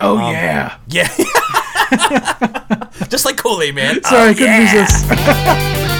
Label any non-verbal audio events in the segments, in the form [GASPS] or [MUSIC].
Oh um, yeah. Yeah. [LAUGHS] Just like Kool Aid Man. [LAUGHS] Sorry, Oh, I couldn't yeah. resist. [LAUGHS]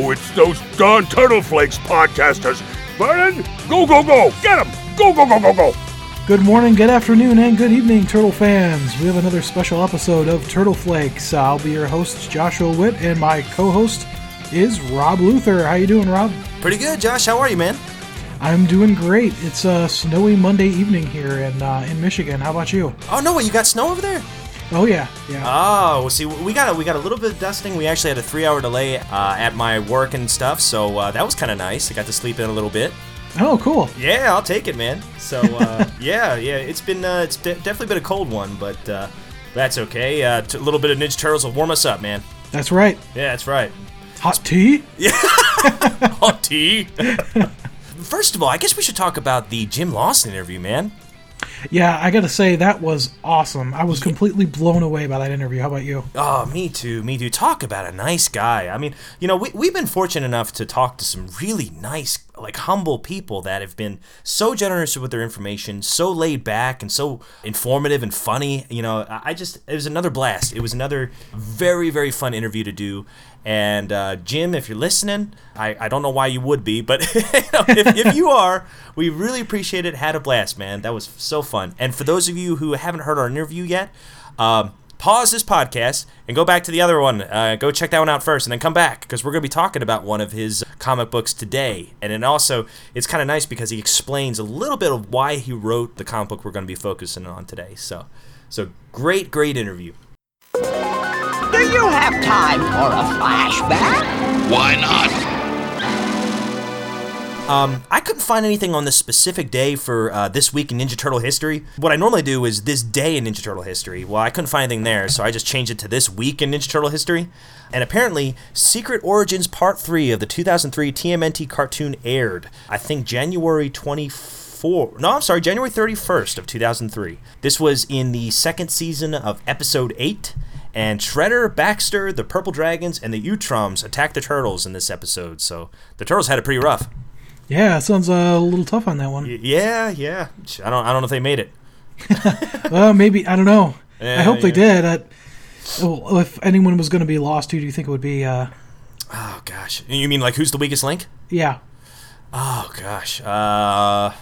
Oh, it's those darn Turtle Flakes podcasters. Vernon, go, go, go. Get them. Go, go, go, go, go. Good morning, good afternoon, and good evening, Turtle fans. We have another special episode of Turtle Flakes. I'll be your host, Joshua Witt, and my co-host is Rob Luther. How you doing, Rob? Pretty good, Josh. How are you, man? I'm doing great. It's a snowy Monday evening here in uh, in Michigan. How about you? Oh no, you got snow over there? Oh yeah, yeah. Oh, see, we got a, we got a little bit of dusting. We actually had a three-hour delay uh, at my work and stuff, so uh, that was kind of nice. I got to sleep in a little bit. Oh, cool. Yeah, I'll take it, man. So uh, [LAUGHS] yeah, yeah, it's been uh, it's de- definitely been a cold one, but uh, that's okay. Uh, t- a little bit of Ninja Turtles will warm us up, man. That's right. Yeah, that's right. Hot tea? Yeah, [LAUGHS] Hot tea. [LAUGHS] First of all, I guess we should talk about the Jim Lawson interview, man. Yeah, I gotta say that was awesome. I was completely blown away by that interview. How about you? Oh, me too, me too. Talk about a nice guy. I mean, you know, we, we've been fortunate enough to talk to some really nice, like humble people that have been so generous with their information, so laid back, and so informative and funny. You know, I I just, it was another blast. It was another very, very fun interview to do. And uh, Jim, if you're listening, I, I don't know why you would be, but [LAUGHS] you know, if, if you are, we really appreciate it. Had a blast, man. That was so fun. And for those of you who haven't heard our interview yet, um, pause this podcast and go back to the other one. Uh, go check that one out first, and then come back because we're going to be talking about one of his comic books today. And then also, it's kind of nice because he explains a little bit of why he wrote the comic book we're going to be focusing on today. So, so great, great interview. Do you have time for a flashback? Why not? Um, I couldn't find anything on this specific day for uh, this week in Ninja Turtle history. What I normally do is this day in Ninja Turtle history. Well, I couldn't find anything there, so I just changed it to this week in Ninja Turtle history. And apparently, Secret Origins Part 3 of the 2003 TMNT cartoon aired, I think January 24. No, I'm sorry, January 31st of 2003. This was in the second season of Episode 8. And Shredder, Baxter, the Purple Dragons, and the Utroms attack the Turtles in this episode. So the Turtles had it pretty rough. Yeah, sounds uh, a little tough on that one. Y- Yeah, yeah. I don't. I don't know if they made it. [LAUGHS] Well, maybe I don't know. I Yeah, hope they did. I, well, if anyone was going to be lost, who do you think it would be? Uh, Oh gosh. You mean like who's the weakest link? yeah, Oh gosh. Uh, I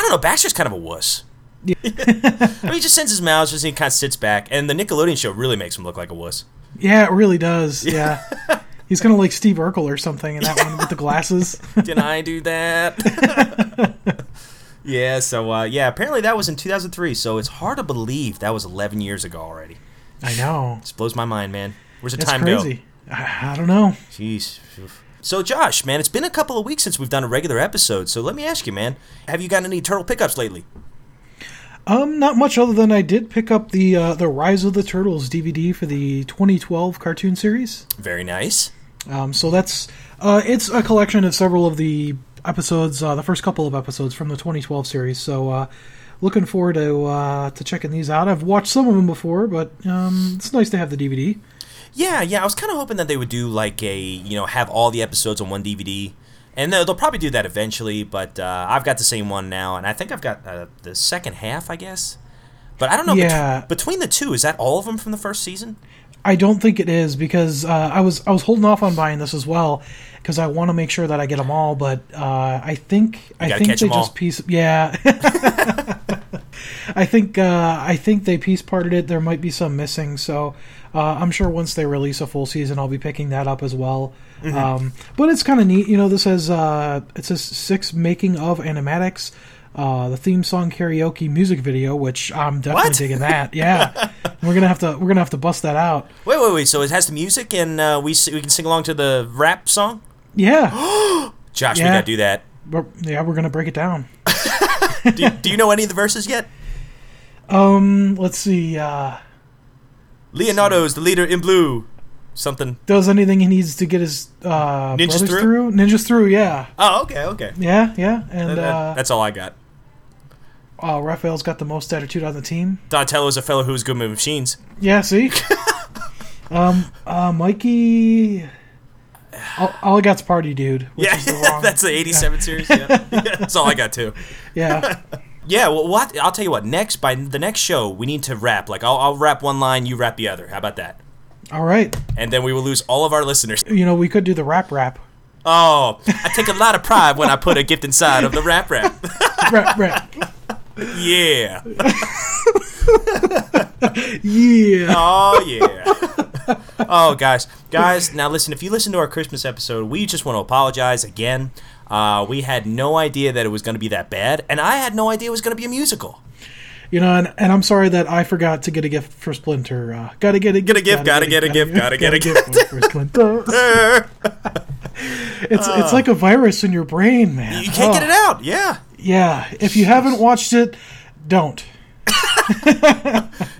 don't know. Baxter's kind of a wuss. [LAUGHS] I mean, he just sends his mouse, just he kind of sits back, and the Nickelodeon show really makes him look like a wuss. yeah, it really does. Yeah, [LAUGHS] he's kind of like Steve Urkel or something in that one with the glasses. [LAUGHS] Did I do that? yeah. So uh, yeah, apparently that was in 2003. So it's hard to believe that was 11 years ago already. I know. Just blows my mind, man. Where's the It's time go? crazy. I, I don't know. Jeez. So, Josh, man, it's been a couple of weeks since we've done a regular episode. So, let me ask you, man, have you gotten any turtle pickups lately? Um, not much other than I did pick up the uh, the Rise of the Turtles DVD for the 2012 cartoon series. Very nice. Um, so that's uh, it's a collection of several of the episodes, uh, the first couple of episodes from the 2012 series. So uh, looking forward to uh, to checking these out. I've watched some of them before, but um, it's nice to have the DVD. Yeah, yeah. I was kind of hoping that they would do like a, you know, have all the episodes on one DVD. And they'll, they'll probably do that eventually, but uh, I've got the same one now, and I think I've got uh, the second half, I guess. But I don't know. bet- Yeah. between the two, is that all of them from the first season? I don't think it is because uh, I was I was holding off on buying this as well because I want to make sure that I get them all. But uh, I think I think they 'em all. just piece yeah. [LAUGHS] I think uh, I think they piece parted it. There might be some missing, so uh, I'm sure once they release a full season, I'll be picking that up as well. Mm-hmm. Um, but it's kind of neat, you know. This has uh, it says six making of animatics. Uh, the theme song karaoke music video, which I'm definitely What? digging that. [LAUGHS] Yeah, we're gonna have to we're gonna have to bust that out. Wait, wait, wait. So it has the music, and uh, we we can sing along to the rap song. Yeah, [GASPS] Josh, we gotta do that. we're, yeah, we're gonna break it down. [LAUGHS] Do, do you know any of the verses yet? Um, let's see. Uh, Leonardo's the leader in blue. Something. does anything he needs to get his uh, Ninjas brothers through? Ninjas through, yeah, Oh, okay, okay. yeah, yeah, and That- that- uh, that's all I got. uh, Raphael's got the most attitude on the team. Donatello's a fellow who's good with machines. Yeah, see? [LAUGHS] um, uh, Mikey. All, all I got's Party Dude. Which Yeah, is the [LAUGHS] wrong, that's the '87 series. Yeah. yeah, [LAUGHS] that's all I got too. Yeah. Yeah, well, what I'll tell you what. Next, by the next show, we need to rap. Like, I'll, I'll rap one line, you rap the other. How about that? All right. And then we will lose all of our listeners. You know, we could do the rap rap. Oh, I take a lot of pride when I put a gift inside of the rap rap. [LAUGHS] Rap rap. yeah. Yeah. Oh yeah. oh guys, guys. Now listen. If you listen to our Christmas episode, we just want to apologize again. Uh, we had no idea that it was going to be that bad, and I had no idea it was going to be a musical. You know, and, and I'm sorry that I forgot to get a gift for Splinter. Uh, gotta get a Get a gift, gotta get a gift, gotta get a gift for Splinter. [LAUGHS] it's it's like a virus in your brain, man. You can't get Oh, it out. Yeah. Yeah, if you haven't watched it, don't. [LAUGHS]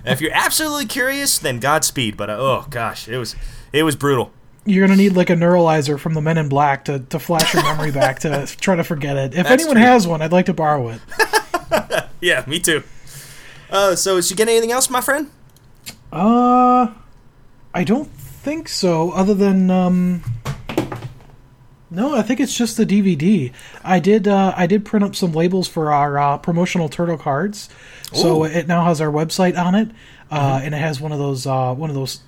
If you're absolutely curious, then Godspeed. But uh, oh gosh, it was it was brutal. You're gonna need like a neuralizer from the Men in Black to, to flash your memory back to [LAUGHS] try to forget it. If That's anyone true. has one, I'd like to borrow it. Yeah, me too. Uh, so did you get anything else, my friend? Uh, I don't think so. Other than um, no, I think it's just the DVD. I did uh, I did print up some labels for our uh, promotional turtle cards, so it now has our website on it, uh, and it has one of those uh, one of those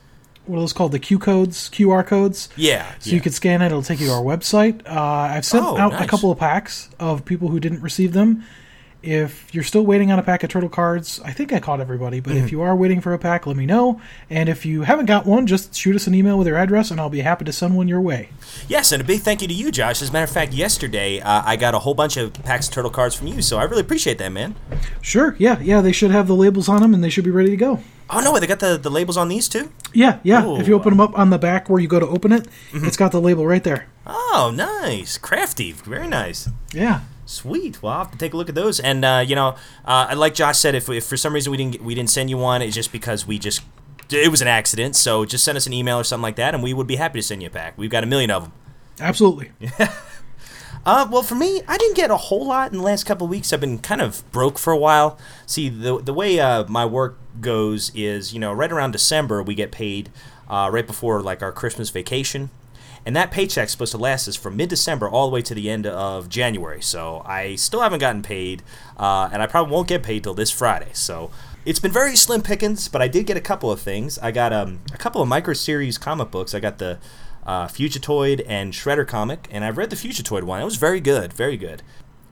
what are those called the Q codes QR codes. Yeah. So you can scan it; it'll take you to our website. Uh, I've sent Oh, out a couple of packs of people who didn't receive them. If you're still waiting on a pack of turtle cards, I think I caught everybody. But Mm-hmm. if you are waiting for a pack, let me know. And if you haven't got one, just shoot us an email with your address, and I'll be happy to send one your way. Yes, and a big thank you to you, Josh. As a matter of fact, yesterday uh, I got a whole bunch of packs of turtle cards from you, so I really appreciate that, man. Sure, yeah, yeah. They should have the labels on them, and they should be ready to go. Oh no, they got the, the labels on these too. Yeah, yeah. If you open them up on the back where you go to open it, Mm-hmm. it's got the label right there. Oh, nice, crafty, very nice. Yeah. Sweet. Well, I'll have to take a look at those. And uh, you know, uh, like Josh said, if, if for some reason we didn't we didn't send you one, it's just because we just it was an accident. So just send us an email or something like that, and we would be happy to send you a pack. We've got a million of them. Absolutely. [LAUGHS] Uh, well, for me, I didn't get a whole lot in the last couple of weeks. I've been kind of broke for a while. See, the the way uh, my work goes is, you know, right around December we get paid, uh, right before like our Christmas vacation, and that paycheck's supposed to last us from mid December all the way to the end of January. So I still haven't gotten paid, uh, and I probably won't get paid till this Friday. So. It's been very slim pickings, but I did get a couple of things. I got um, a couple of micro series comic books. I got the uh, Fugitoid and Shredder comic, and I've read the Fugitoid one. It was very good, very good.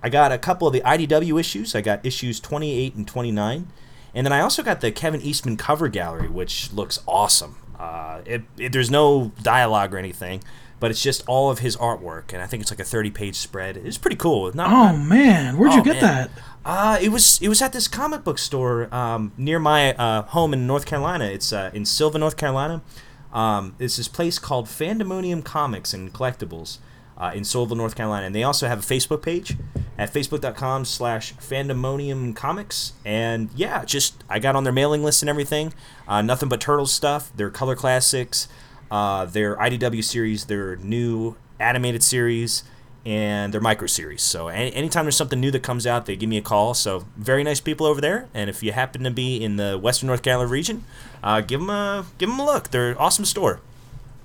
I got a couple of the IDW issues. I got issues 28 and 29. And then I also got the Kevin Eastman cover gallery, which looks awesome. Uh, it, it, there's no dialogue or anything, but it's just all of his artwork, and I think it's like a 30 page spread. It's pretty cool. Not, Oh man, where'd you Oh, get man. that? Uh, it was it was at this comic book store um, near my uh, home in North Carolina. It's uh, in Sylva, North Carolina. Um, it's this place called Fandemonium Comics and Collectibles uh, in Sylva, North Carolina, and they also have a Facebook page at facebook.com slash Fandemonium Comics. And yeah, just I got on their mailing list and everything. Uh, nothing but Turtles stuff. Their color classics, uh, their IDW series, their new animated series and their micro series. So any, anytime there's something new that comes out, they give me a call. So very nice people over there. And if you happen to be in the Western North Carolina region, uh, give them a give 'em a look. They're an awesome store.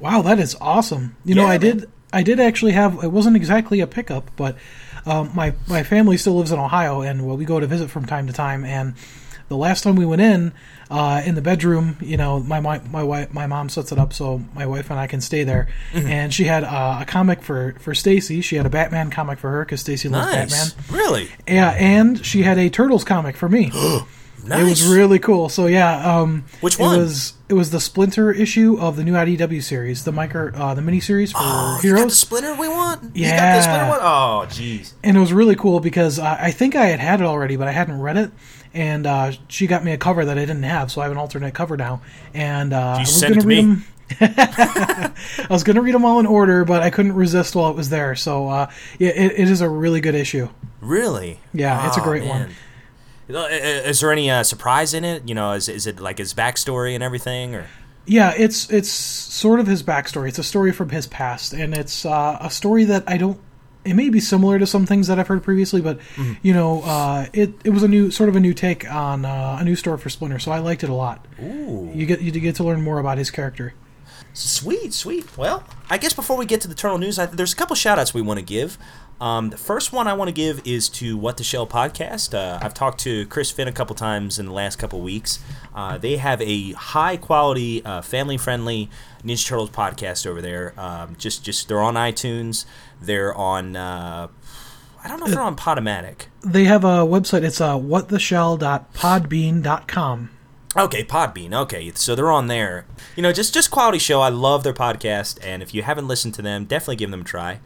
Wow, that is awesome. You know, I man. did I did actually have it wasn't exactly a pickup, but um, my my family still lives in Ohio, and well, we go to visit from time to time. And the last time we went in, uh, in the bedroom, you know, my my my wife my mom sets it up so my wife and I can stay there. Mm-hmm. And she had uh, a comic for for Stacy. She had a Batman comic for her because Stacy loves Nice. Batman. Really? Yeah, and she had a Turtles comic for me. [GASPS] Nice. It was really cool. So yeah, um, Which it one? was it was the Splinter issue of the new IDW series, the micro uh, the mini series for Oh, you got the Heroes, splinter we want? You got the Yeah. splinter one? Oh, jeez. and it was really cool because uh, I think I had had it already, but I hadn't read it. And uh, she got me a cover that I didn't have, so I have an alternate cover now. And uh, I was going to read me. them. [LAUGHS] I was going to read them all in order, but I couldn't resist while it was there. So uh, yeah, it, it is a really good issue. Really? Yeah, it's a Oh, great one. man. Uh, Is there any uh, surprise in it? You know, is, is it like his backstory and everything, or Yeah, it's it's sort of his backstory. It's a story from his past, and it's uh, a story that I don't it may be similar to some things that I've heard previously, but Mm-hmm. you know, uh, it it was a new sort of a new take on uh, a new story for Splinter, so I liked it a lot. Ooh. You get you get to learn more about his character. Sweet, sweet. Well, I guess before we get to the Turtle News, I, there's a couple shout outs we want to give. Um, the first one I want to give is to What the Shell podcast. Uh, I've talked to Chris Finn a couple times in the last couple weeks. Uh, they have a high quality, uh, family friendly Ninja Turtles podcast over there. Um, just, just they're on iTunes. They're on. Uh, I don't know if they're on Podomatic. They have a website. It's uh, whattheshell.podbean.com. Okay, Podbean. Okay, so they're on there. You know, just just quality show. I love their podcast, and if you haven't listened to them, definitely give them a try.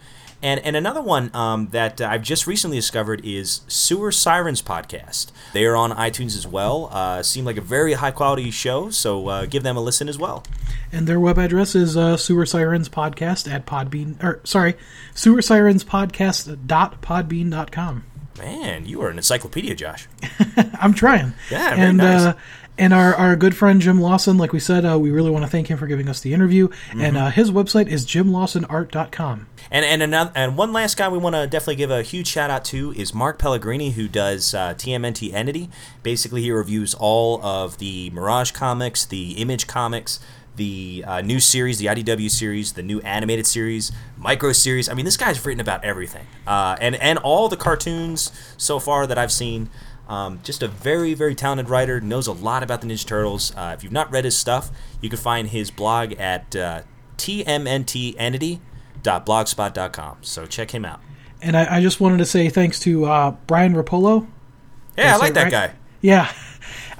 And and another one um, that I've just recently discovered is Sewer Sirens podcast. They are on iTunes as well. Uh, seem like a very high quality show, so uh, give them a listen as well. And their web address is uh, Sewer Sirens Podcast at Podbean, or sorry, Sewer Sirens Podcast dot podbean.com. Man, you are an encyclopedia, Josh. [LAUGHS] I'm trying. Yeah, very and nice. uh, and our, our good friend Jim Lawson, like we said, uh, we really want to thank him for giving us the interview. Mm-hmm. And uh, his website is jimlawsonart.com. And and another and one last guy we want to definitely give a huge shout out to is Mark Pellegrini, who does uh, TMNT Entity. Basically, he reviews all of the Mirage comics, the Image comics, the uh, new series, the IDW series, the new animated series, micro series. I mean, this guy's written about everything, uh, and and all the cartoons so far that I've seen. Um, just a very, very talented writer, knows a lot about the Ninja Turtles. Uh, if you've not read his stuff, you can find his blog at uh, tmntentity.blogspot.com. So check him out. And I, I just wanted to say thanks to uh, Brian Rapolo. Yeah, I like that right? guy. Yeah. [LAUGHS]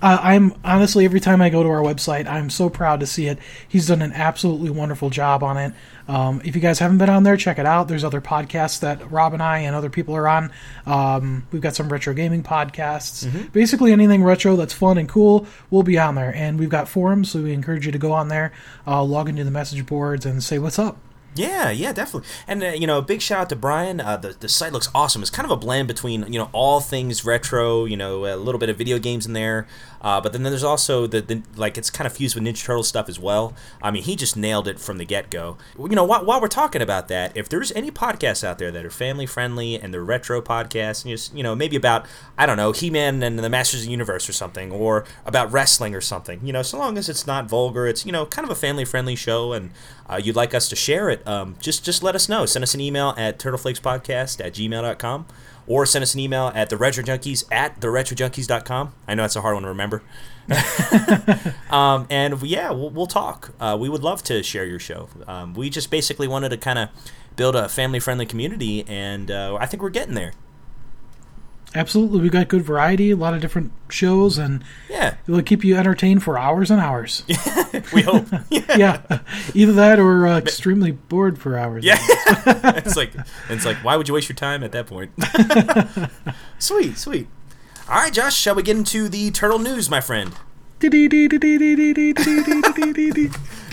Uh, I'm honestly, every time I go to our website, I'm so proud to see it. He's done an absolutely wonderful job on it. Um, if you guys haven't been on there, check it out. There's other podcasts that Rob and I and other people are on. Um, we've got some retro gaming podcasts. Basically, anything retro that's fun and cool will be on there. And we've got forums, so we encourage you to go on there, uh, log into the message boards, and say what's up. Yeah, yeah, definitely. And uh, you know, a big shout out to Brian. Uh, the the site looks awesome. It's kind of a blend between you know all things retro, you know, a little bit of video games in there, uh, but then there's also the, the like it's kind of fused with Ninja Turtle stuff as well. I mean, he just nailed it from the get go. You know, while, while we're talking about that, if there's any podcasts out there that are family friendly and they're retro podcasts, and just you know maybe about I don't know He Man and the Masters of the Universe or something, or about wrestling or something, you know, so long as it's not vulgar, it's you know kind of a family friendly show and uh, you'd like us to share it, um, just just let us know. Send us an email at turtleflakespodcast at gmail.com or send us an email at the retro junkies at the retrojunkies.com. I know that's a hard one to remember. [LAUGHS] um, and yeah, we'll, we'll talk. Uh, we would love to share your show. Um, we just basically wanted to kind of build a family friendly community, and uh, I think we're getting there. Absolutely, we've got good variety, a lot of different shows, and Yeah, it will keep you entertained for hours and hours. [LAUGHS] we hope. [LAUGHS] yeah. yeah, either that or uh, extremely bored for hours. Yeah, [LAUGHS] it's like it's like why would you waste your time at that point? sweet, sweet. All right, Josh, shall we get into the turtle news, my friend?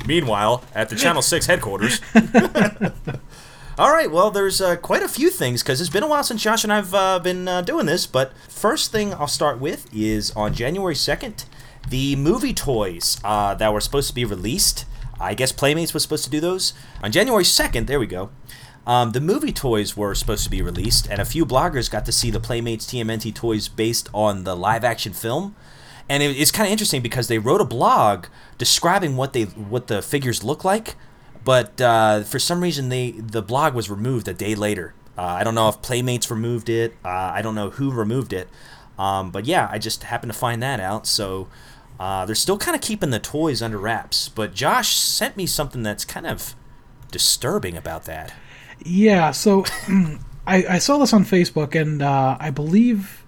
Meanwhile, at the Channel Six headquarters. All right, well, there's uh, quite a few things because it's been a while since Josh and I've uh, been uh, doing this. But first thing I'll start with is on January 2nd, the movie toys uh, that were supposed to be released. I guess Playmates was supposed to do those. On January 2nd, there we go. Um, the movie toys were supposed to be released, and a few bloggers got to see the Playmates TMNT toys based on the live action film. And it, it's kind of interesting because they wrote a blog describing what they what the figures look like, but uh, for some reason they the blog was removed a day later. Uh, I don't know if Playmates removed it. Uh, I don't know who removed it. Um, but yeah, I just happened to find that out. So uh, they're still kind of keeping the toys under wraps. But Josh sent me something that's kind of disturbing about that. Yeah, so [CLEARS THROAT] I, I saw this on Facebook, and uh, I believe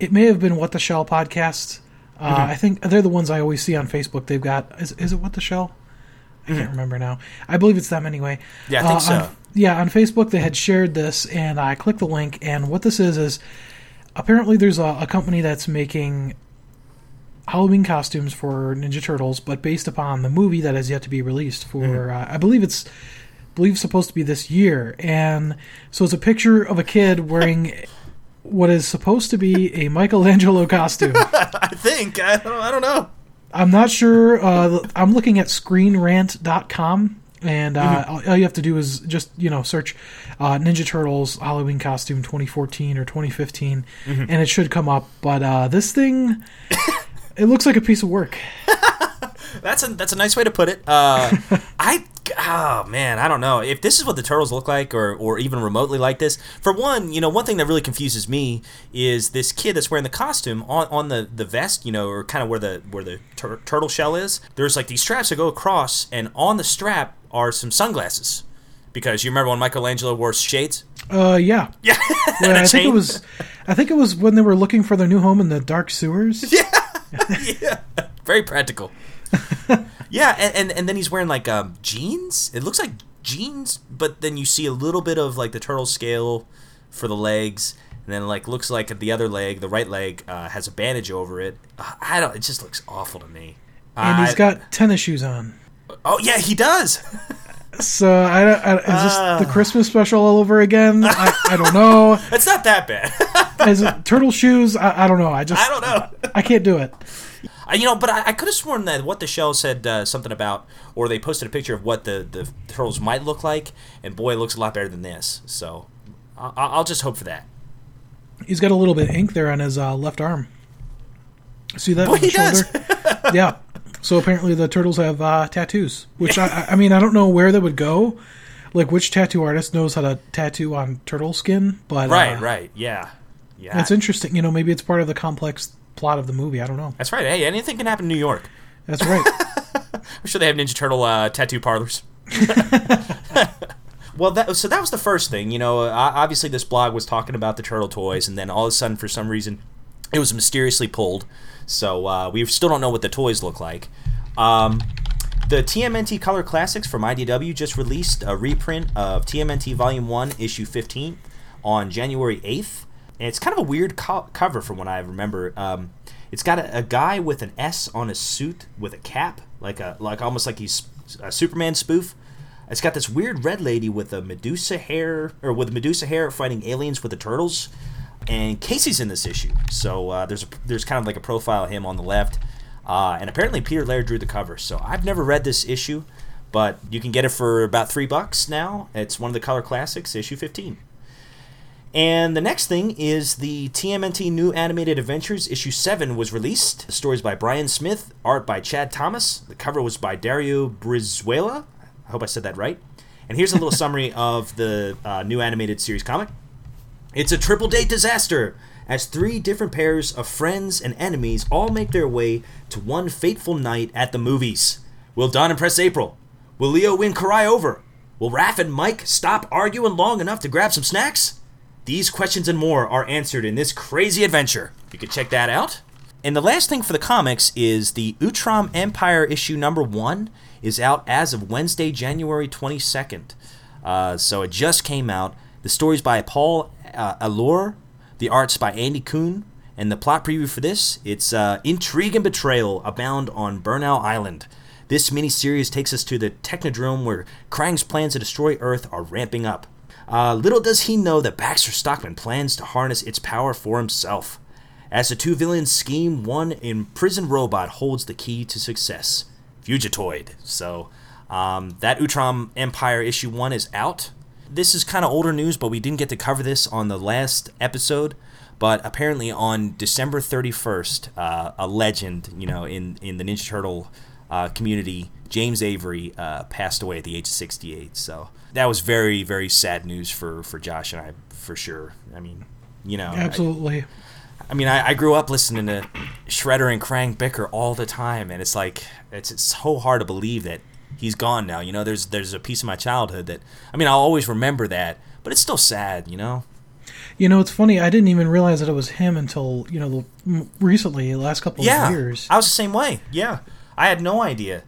it may have been What the Shell podcast. Uh, Mm-hmm. I think they're the ones I always see on Facebook. They've got is, is it What the Shell? I can't remember now. I believe it's them anyway. Yeah, I think Uh, so. on- yeah, on Facebook they had shared this, and I clicked the link, and what this is is apparently there's a, a company that's making Halloween costumes for Ninja Turtles, but based upon the movie that has yet to be released for, Mm-hmm. uh, I believe it's, believe supposed to be this year, and so it's a picture of a kid wearing [LAUGHS] what is supposed to be a Michelangelo costume. [LAUGHS] I think I don't, I don't know. I'm not sure. Uh, I'm looking at ScreenRant.com. And uh, all, all you have to do is just you know search uh, Ninja Turtles Halloween costume 2014 or 2015, and it should come up. But uh, this thing, [LAUGHS] it looks like a piece of work. [LAUGHS] That's a that's a nice way to put it. Uh, [LAUGHS] Oh man, I don't know if this is what the turtles look like, or or even remotely like this. For one, you know, one thing that really confuses me is this kid that's wearing the costume on, on the, the vest, you know, or kind of where the where the tur- turtle shell is. There's like these straps that go across, and on the strap are some sunglasses. Because you remember when Michelangelo wore shades? Uh, yeah, [LAUGHS] Yeah, Yeah, And a I think it was, I think it was when they were looking for their new home in the dark sewers. [LAUGHS] Yeah, [LAUGHS] yeah, very practical. Yeah, and, and and then he's wearing like um, jeans. It looks like jeans, but then you see a little bit of like the turtle scale for the legs, and then like looks like the other leg, the right leg, uh, has a bandage over it. Uh, I don't. It just looks awful to me. and he's got tennis shoes on. Oh yeah, he does. So I, don't- I, is this Ah. the Christmas special all over again? I, I don't know. [LAUGHS] It's not that bad. Is it turtle shoes? I, I don't know. I just I don't know. I can't do it. I- you know, but I, I could have sworn that what the shell said uh, something about, or they posted a picture of what the, the turtles might look like, and boy, it looks a lot better than this. So I, I'll just hope for that. He's got a little bit of ink there on his uh, left arm. See that Boy, he does. shoulder? [LAUGHS] yeah. So apparently the turtles have uh, tattoos, which I, I- mean I don't know where they would go, like which tattoo artist knows how to tattoo on turtle skin, but Right, uh, right, yeah, yeah. That's interesting. You know, maybe it's part of the complex plot of the movie. I don't know. That's right. Hey, anything can happen in New York. That's right. [LAUGHS] I'm sure they have Ninja Turtle uh, tattoo parlors. [LAUGHS] well, that so that was the first thing. You know, uh, obviously this blog was talking about the turtle toys, and then all of a sudden, for some reason, it was mysteriously pulled. So uh, we still don't know what the toys look like. Um, the TMNT Color Classics from IDW just released a reprint of TMNT Volume 1, Issue 15 on January 8th. And it's kind of a weird co- cover from what I remember. Um, it's got a, a guy with an S on his suit with a cap, like a like almost like he's a Superman spoof. It's got this weird red lady with a Medusa hair, or with Medusa hair fighting aliens with the turtles. And Casey's in this issue, so uh, there's a, there's kind of like a profile of him on the left. Uh, and apparently Peter Laird drew the cover. So I've never read this issue, but you can get it for about three bucks now. It's one of the color classics, issue 15. And the next thing is the TMNT New Animated Adventures issue 7 was released. The stories by Brian Smith, art by Chad Thomas. The cover was by Dario Brizuela. I hope I said that right. And here's a little [LAUGHS] summary of the uh, new animated series comic. It's a triple date disaster as three different pairs of friends and enemies all make their way to one fateful night at the movies. Will Don impress April? Will Leo win Karai over? Will Raph and Mike stop arguing long enough to grab some snacks? These questions and more are answered in this crazy adventure. You can check that out. And the last thing for the comics is the Utrom Empire issue number one is out as of Wednesday, January 22nd. Uh, so it just came out. The story's by Paul uh, Allor, the art's by Andy Kuhn, and the plot preview for this it's uh, intrigue and betrayal abound on Burnow Island. This miniseries takes us to the Technodrome where Krang's plans to destroy Earth are ramping up. Uh, little does he know that Baxter Stockman plans to harness its power for himself. As the two villains scheme, one imprisoned robot holds the key to success Fugitoid. So, um, that Utrom Empire issue 1 is out. This is kind of older news, but we didn't get to cover this on the last episode. But apparently, on December 31st, uh, a legend, you know, in, in the Ninja Turtle uh, community, James Avery, uh, passed away at the age of 68. So that was very, very sad news for, for Josh and I, for sure. I mean, you know, Absolutely. I mean, I, I grew up listening to Shredder and Krang bicker all the time, and it's like it's, it's so hard to believe that he's gone now. You know, there's there's a piece of my childhood that I mean, I'll always remember that, but it's still sad. You know, You know, it's funny. I didn't even realize that it was him until you know the, recently, the last couple yeah, of years. I was the same way. Yeah, I had no idea.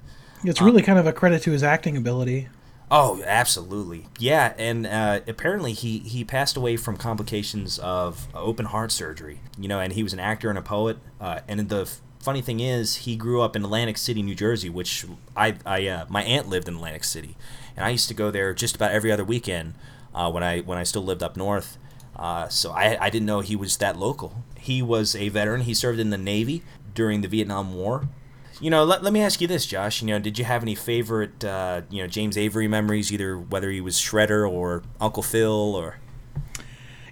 It's really kind of a credit to his acting ability. Oh, absolutely. Yeah, and uh, apparently he, he passed away from complications of open heart surgery. You know, and he was an actor and a poet. Uh, and the f- funny thing is, he grew up in Atlantic City, New Jersey, which I, I uh, my aunt lived in Atlantic City, and I used to go there just about every other weekend uh, when I when I still lived up north. Uh, so I, I didn't know he was that local. He was a veteran. He served in the Navy during the Vietnam War. You know, let, let me ask you this, Josh. You know, did you have any favorite, uh, you know, James Avery memories, either whether he was Shredder or Uncle Phil or?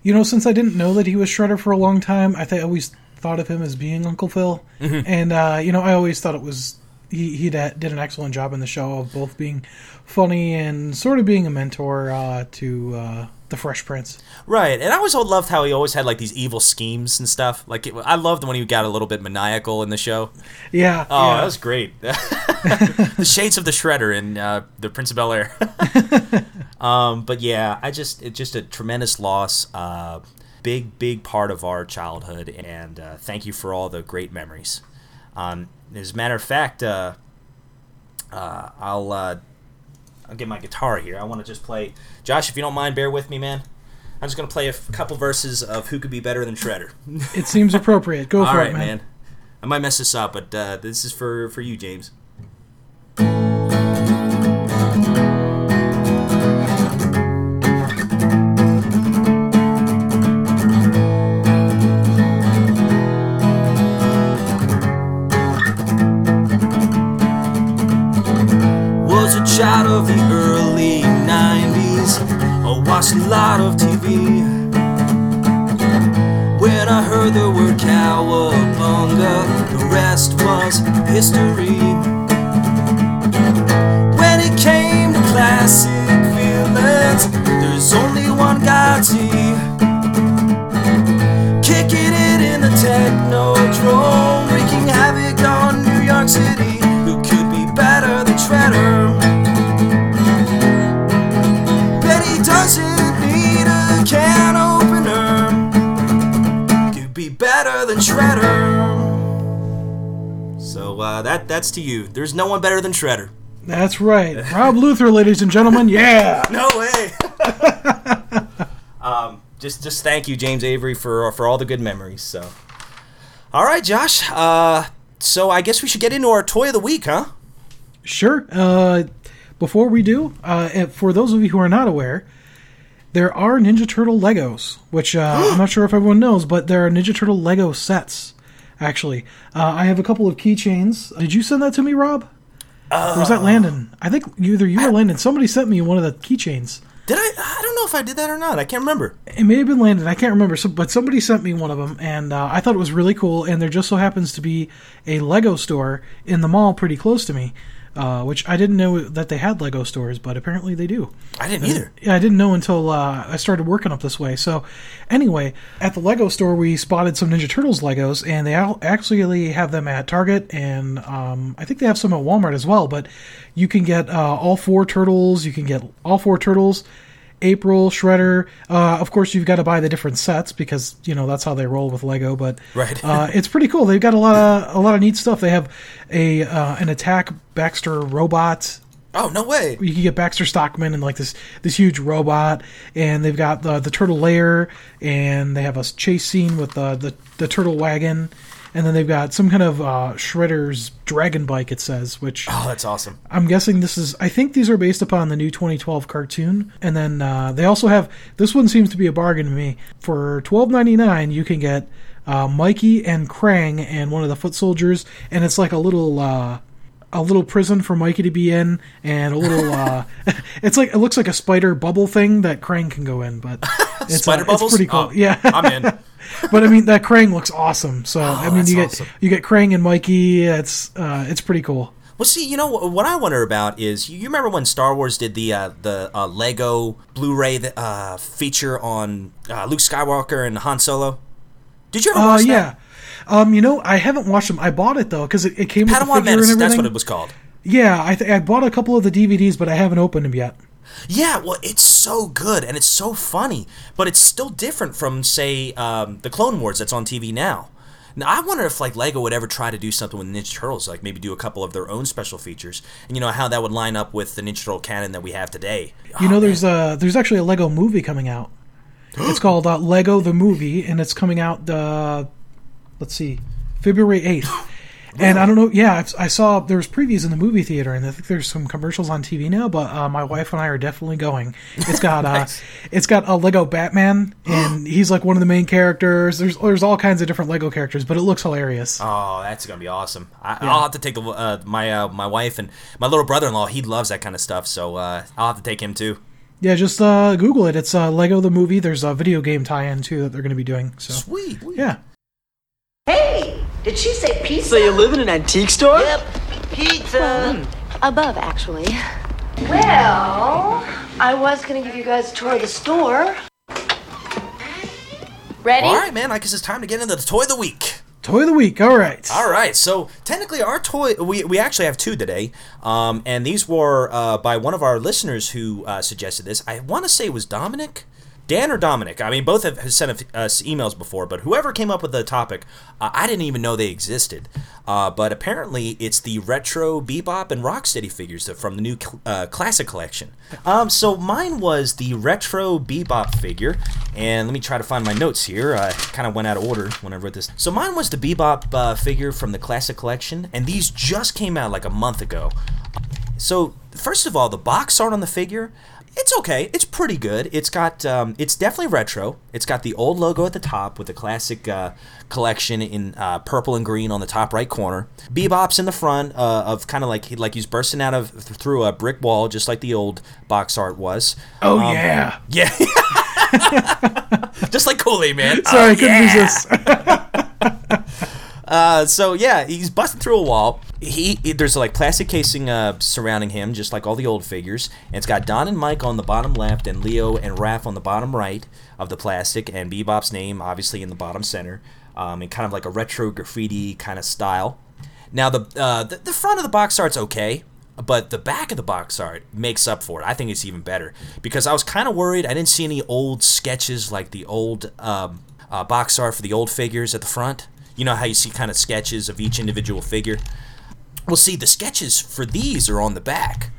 You know, since I didn't know that he was Shredder for a long time, I th- always thought of him as being Uncle Phil, and uh, you know, I always thought it was he he did an excellent job in the show of both being funny and sort of being a mentor uh, to uh, the Fresh Prince. Right, and I always loved how he always had like these evil schemes and stuff. Like it, I loved when he got a little bit maniacal in the show. Yeah, Oh, yeah. that was great. [LAUGHS] the shades of the Shredder in uh, the Prince of Bel Air. [LAUGHS] um, but yeah, I just it's just a tremendous loss. Uh, big big part of our childhood, and uh, thank you for all the great memories. Um, as a matter of fact, uh, uh, I'll uh, I'll get my guitar here. I want to just play. Josh, if you don't mind, bear with me, man. I'm just gonna play a f- couple verses of "Who Could Be Better Than Shredder." it seems appropriate. Go [LAUGHS] All for right, it, man. man. I might mess this up, but uh, this is for for you, James. Child of the early 90s. I watched a lot of TV. When I heard the word cowabunga, the rest was history. When it came to classic villains, there's only one Gotti. Uh, that that's to you. There's no one better than Shredder. That's right, Rob Luther, ladies and gentlemen. Yeah. [LAUGHS] No way. [LAUGHS] um, just just thank you, James Avery, for for all the good memories. So, all right, Josh. Uh, so I guess we should get into our toy of the week, huh? Sure. Uh, before we do, uh, for those of you who are not aware, there are Ninja Turtle Legos, which uh, [GASPS] I'm not sure if everyone knows, but there are Ninja Turtle Lego sets. Actually, uh, I have a couple of keychains. Did you send that to me, Rob? or was that Landon? I think either you or Landon. Somebody sent me one of the keychains. Did I? I don't know if I did that or not. I can't remember. It may have been Landon. I can't remember. So, but somebody sent me one of them, and uh, I thought it was really cool. And there just so happens to be a Lego store in the mall pretty close to me, uh, which I didn't know that they had Lego stores, but apparently they do. I didn't either. Yeah, I didn't know until uh, I started working up this way. So, anyway, at the Lego store, we spotted some Ninja Turtles Legos, and they actually have them at Target, and um, I think they have some at Walmart as well. But you can get uh, all four turtles. You can get all four turtles. April, Shredder. Uh, of course, you've got to buy the different sets because you know that's how they roll with Lego. But Right. uh, [LAUGHS] it's pretty cool. They've got a lot of a lot of neat stuff. They have a uh, an attack Baxter robot Oh no way. you can get Baxter Stockman and like this this huge robot, and they've got the the turtle lair, and they have a chase scene with the the, the turtle wagon, and then they've got some kind of uh, Shredder's dragon bike. It says, which Oh, that's awesome. I'm guessing this is. I think these are based upon the new 2012 cartoon, and then uh, they also have this one seems to be a bargain to me. For 12.99, you can get uh, Mikey and Krang and one of the foot soldiers, and it's like a little. Uh, a little prison for Mikey to be in, and a little. Uh, [LAUGHS] it's like it looks like a spider bubble thing that Krang can go in, but [LAUGHS] it's, Spider uh, bubbles. It's pretty cool. Oh, yeah, I'm in. [LAUGHS] but I mean that Krang looks awesome. So I mean you get awesome. you get Krang and Mikey. It's uh, it's pretty cool. Well, see, you know what, I wonder about is you, remember when Star Wars did the uh, the uh, Lego Blu-ray uh, feature on uh, Luke Skywalker and Han Solo. Did you ever Uh, watch that? yeah. Um, you know, I haven't watched them. I bought it though because it, it came with the Padawan figure Menace. and That's what it was called. Yeah, I th- I bought a couple of the DVDs, but I haven't opened them yet. Yeah, well, it's so good and it's so funny, but it's still different from, say, um, the Clone Wars that's on TV now. Now, I wonder if like Lego would ever try to do something with Ninja Turtles, like maybe do a couple of their own special features, and you know how that would line up with the Ninja Turtle canon that we have today. You know, there's uh there's actually a Lego movie coming out. [GASPS] it's called uh, Lego the Movie, and it's coming out the let's see, February eighth. [GASPS] [GASPS] And I don't know. Yeah, I've, I saw there was previews in the movie theater, and I think there's some commercials on TV now. But uh, my wife and I are definitely going. It's got [LAUGHS] uh, it's got a Lego Batman, [GASPS] and he's like one of the main characters. There's there's all kinds of different Lego characters, but it looks hilarious. Oh, that's gonna be awesome. I, I'll have to take the uh, my uh, my wife and my little brother-in-law. He loves that kind of stuff, so uh, I'll have to take him too. Yeah, just uh, Google it. It's uh, Lego the movie. There's a video game tie-in too that they're going to be doing. So Sweet. yeah. Hey, did she say pizza? So you live in an antique store? Yep, pizza. Above, actually. Well, I was gonna give you guys a tour of the store. Ready? All right, man. I guess it's time to get into the toy of the week. Toy of the week. All right. All right, so technically our toy we, we actually have two today, um, and these were uh, by one of our listeners who uh, suggested this. I want to say it was Dominic, Dan or Dominic. I mean, both have, sent us emails before, but whoever came up with the topic, uh, I didn't even know they existed. Uh, but apparently, it's the retro Bebop and Rocksteady figures from the new cl- uh, classic collection. Um, so mine was the retro Bebop figure, and let me try to find my notes here. I kind of went out of order when I wrote this. So mine was the Bebop uh, figure from the classic collection, and these just came out like a month ago. So first of all, the box art on the figure, it's okay. It's pretty good. It's got, um, it's definitely retro. It's got the old logo at the top with the classic uh, collection in uh, purple and green on the top right corner. Bebop's in the front uh, of kind of like like he's bursting out of through a brick wall, just like the old box art was. Oh Um, yeah. Yeah. [LAUGHS] just like Kool Aid Man. [LAUGHS] Sorry, Oh, I couldn't yeah. resist. [LAUGHS] Uh, so yeah, he's busting through a wall. He, he- there's like plastic casing uh, surrounding him, just like all the old figures. And it's got Don and Mike on the bottom left, and Leo and Raph on the bottom right of the plastic, and Bebop's name obviously in the bottom center, um, in kind of like a retro graffiti kind of style. Now the, uh, the the front of the box art's okay, but the back of the box art makes up for it. I think it's even better because I was kind of worried. I didn't see any old sketches like the old um, uh, box art for the old figures at the front. You know how you see kind of sketches of each individual figure. Well, see, the sketches for these are on the back.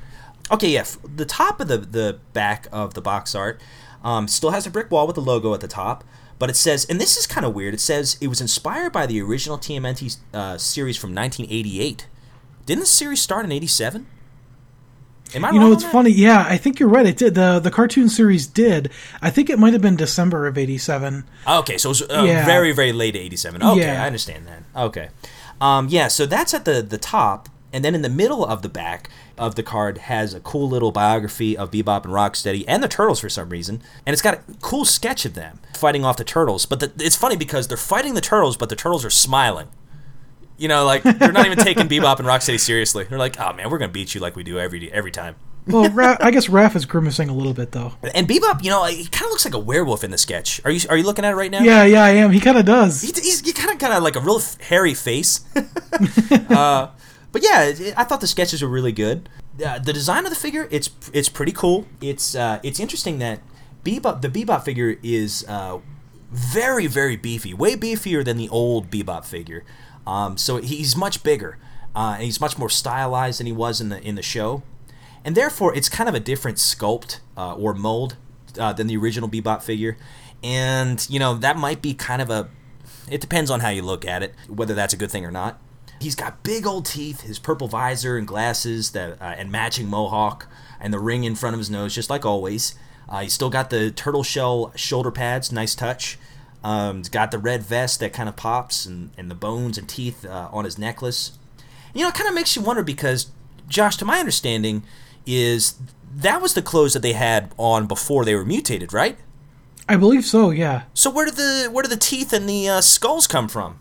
Okay, yeah, the top of the the back of the box art um, still has a brick wall with the logo at the top, but it says, and this is kind of weird. It says it was inspired by the original TMNT uh, series from 1988. Didn't the series start in 87? Am I You know, it's funny. Yeah, I think you're right. It did. the The cartoon series did. I think it might have been December of '87. Okay, so it was uh, Yeah. very, very late 87. Okay, Yeah. I understand that. Okay. Um, yeah, so that's at the, the top, and then in the middle of the back of the card has a cool little biography of Bebop and Rocksteady and the Turtles for some reason, and it's got a cool sketch of them fighting off the Turtles. But the, it's funny because they're fighting the Turtles, but the Turtles are smiling. You know, like they're not even taking [LAUGHS] Bebop and Rocksteady seriously. They're like, "Oh man, we're gonna beat you like we do every every time." Well, Ra- [LAUGHS] I guess Raph is grimacing a little bit though. And Bebop, you know, he kind of looks like a werewolf in the sketch. Are you are you looking at it right now? Yeah, yeah, I am. He kind of does. He, he's he kind of got like a real hairy face. [LAUGHS] uh, but yeah, it, I thought the sketches were really good. Uh, the design of the figure, it's it's pretty cool. It's uh, it's interesting that Bebop the Bebop figure is uh, very very beefy, way beefier than the old Bebop figure. Um, so he's much bigger, uh, and he's much more stylized than he was in the in the show, and therefore it's kind of a different sculpt uh, or mold uh, than the original Bebop figure. And you know that might be kind of a it depends on how you look at it, whether that's a good thing or not. He's got big old teeth, his purple visor and glasses, that uh, and matching mohawk, and the ring in front of his nose, just like always. Uh, he's still got the turtle shell shoulder pads, nice touch. Um, he's got the red vest that kind of pops, and, and the bones and teeth uh, on his necklace. You know, it kind of makes you wonder because, Josh, to my understanding, is that was the clothes that they had on before they were mutated, right? I believe so. Yeah. So where did the where did the teeth and the uh, skulls come from?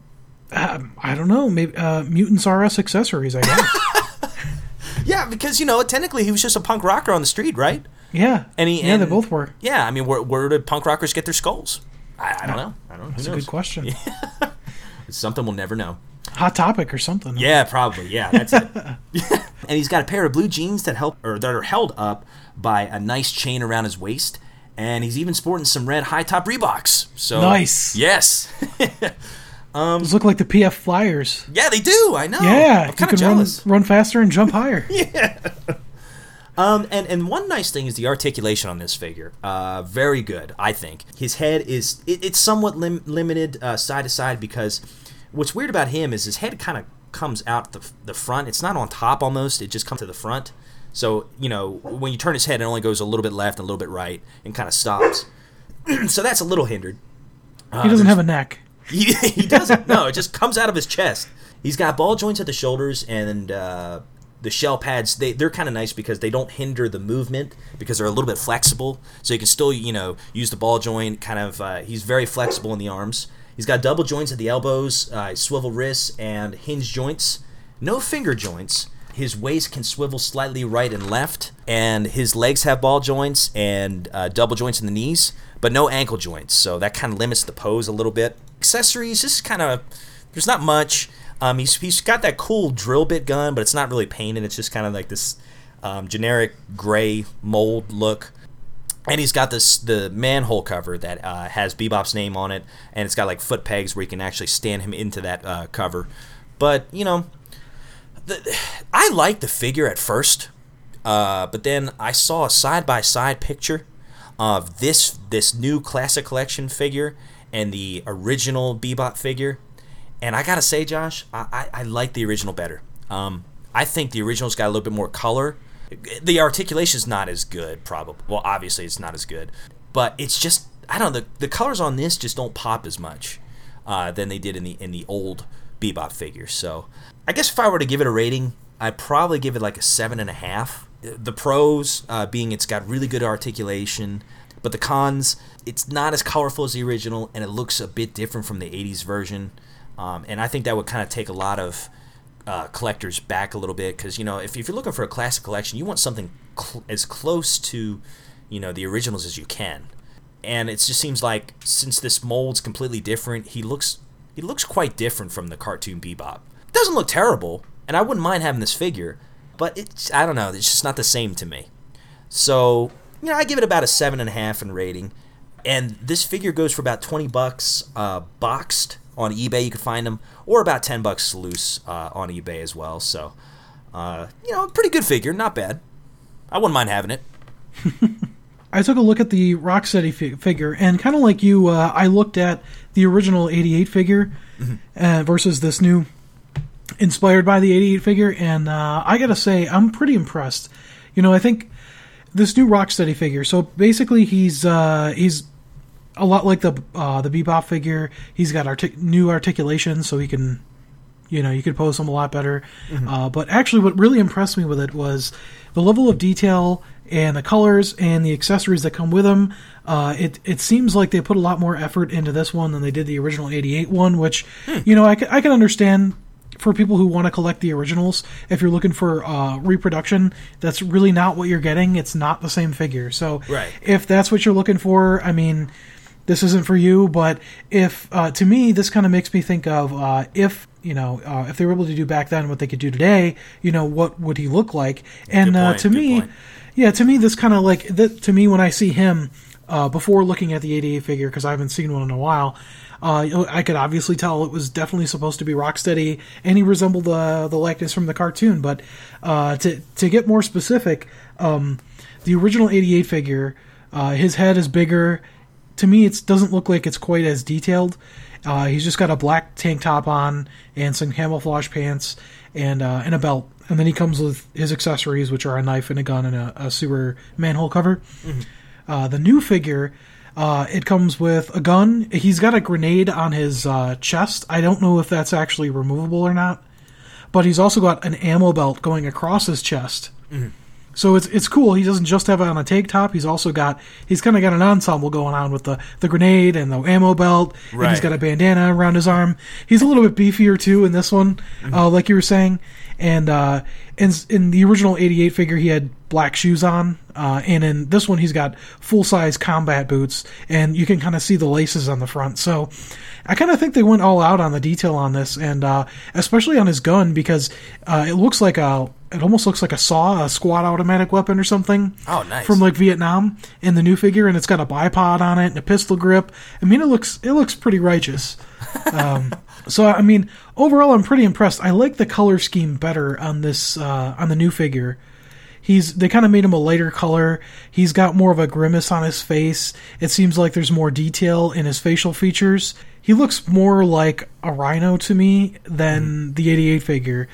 Um, I don't know. Maybe uh, mutants are us accessories. I guess. [LAUGHS] [LAUGHS] Yeah, because you know, technically he was just a punk rocker on the street, right? yeah. And he, yeah, and, they both were. Yeah, I mean, where, where did punk rockers get their skulls? I, I don't know. I don't know. Who That's a knows? good question. [LAUGHS] It's something we'll never know. Hot topic or something. Yeah, probably. Yeah, that's it. [LAUGHS] [LAUGHS] and he's got a pair of blue jeans that help or that are held up by a nice chain around his waist, and he's even sporting some red high top Reeboks. So Nice. Yes. um, Those look like the PF Flyers. yeah, they do. I know. yeah, I'm you kind can of run, jealous. run faster and jump higher. Um, and, and one nice thing is the articulation on this figure. Uh, very good, I think. His head is it, it's somewhat lim- limited uh, side to side because what's weird about him is his head kind of comes out the the front. It's not on top almost. It just comes to the front. So you know when you turn his head, it only goes a little bit left and a little bit right, and kind of stops. [CLEARS THROAT] so that's a little hindered. he doesn't have a neck. [LAUGHS] He, he doesn't. No, it just comes out of his chest. He's got ball joints at the shoulders and uh, the shell pads. They they're kind of nice because they don't hinder the movement because they're a little bit flexible. So you can still you know use the ball joint. Kind of. Uh, he's very flexible in the arms. He's got double joints at the elbows, uh, swivel wrists, and hinge joints. No finger joints. His waist can swivel slightly right and left, and his legs have ball joints and uh, double joints in the knees, but no ankle joints. So that kind of limits the pose a little bit. Accessories, this is kind of there's not much. Um, he's he's got that cool drill bit gun, but it's not really painted. It's just kind of like this um, generic gray mold look. And he's got this the manhole cover that uh, has Bebop's name on it, and it's got like foot pegs where you can actually stand him into that uh, cover. But you know, the, I liked the figure at first, uh, but then I saw a side by side picture of this this new classic collection figure and the original Bebop figure, and I gotta say, Josh, I, I, I like the original better. Um, I think the original's got a little bit more color. The articulation's not as good, probably. Well, obviously it's not as good, but it's just I don't know. The, the colors on this just don't pop as much uh, than they did in the in the old Bebop figure. So I guess if I were to give it a rating, I'd probably give it like a seven and a half. The pros uh, being it's got really good articulation, but the cons, it's not as colorful as the original, and it looks a bit different from the '80s version. Um, and I think that would kind of take a lot of uh, collectors back a little bit because you know if, if you're looking for a classic collection, you want something cl- as close to you know the originals as you can. And it just seems like since this mold's completely different, he looks he looks quite different from the cartoon Bebop. It doesn't look terrible, and I wouldn't mind having this figure, but it's I don't know, it's just not the same to me. So you know, I give it about a seven and a half in rating. And this figure goes for about twenty bucks, uh, boxed on eBay. You can find them, or about ten bucks loose uh, on eBay as well. So, uh, you know, pretty good figure, not bad. I wouldn't mind having it. [LAUGHS] I took a look at the Rocksteady fi- figure, and kind of like you, uh, I looked at the original '88 figure uh, versus this new, inspired by the '88 figure, and uh, I gotta say, I'm pretty impressed. You know, I think this new Rocksteady figure. So basically, he's uh, he's a lot like the uh, the Bebop figure. He's got artic- new articulation, so he can, you know, you could pose him a lot better. Uh, but actually, what really impressed me with it was the level of detail and the colors and the accessories that come with him. Uh, it it seems like they put a lot more effort into this one than they did the original '88 one, which you know I, can understand for people who want to collect the originals. If you're looking for uh, reproduction, that's really not what you're getting. It's not the same figure. So Right. if that's what you're looking for, I mean, this isn't for you. But if uh, to me, this kind of makes me think of uh, if you know uh, if they were able to do back then what they could do today. You know, what would he look like? And uh, point, to me, point. yeah, to me, this kind of like that. To me, when I see him uh, before looking at the 88 figure, because I haven't seen one in a while, uh, I could obviously tell it was definitely supposed to be Rocksteady, and he resembled the the likeness from the cartoon. But uh, to to get more specific, um, the original 88 figure, uh, his head is bigger. To me, it doesn't look like it's quite as detailed. Uh, he's just got a black tank top on and some camouflage pants and uh, and a belt, and then he comes with his accessories, which are a knife and a gun and a, a sewer manhole cover. Uh, the new figure, uh, it comes with a gun. He's got a grenade on his uh, chest. I don't know if that's actually removable or not, but he's also got an ammo belt going across his chest. So it's it's cool. He doesn't just have it on a tank top. He's also got he's kind of got an ensemble going on with the the grenade and the ammo belt. And he's got a bandana around his arm. He's a little bit beefier too in this one, uh, like you were saying. And uh, in in the original '88 figure, he had black shoes on, uh, and in this one, he's got full size combat boots, and you can kind of see the laces on the front. So I kind of think they went all out on the detail on this, and uh, especially on his gun because uh, it looks like a it almost looks like a SAW, a squad automatic weapon or something. Oh, nice. From like Vietnam in the new figure, and it's got a bipod on it and a pistol grip. I mean, it looks it looks pretty righteous. [LAUGHS] Um, so I mean, overall, I'm pretty impressed. I like the color scheme better on this uh, on the new figure. He's they kind of made him a lighter color. He's got more of a grimace on his face. It seems like there's more detail in his facial features. He looks more like a rhino to me than the 88 figure.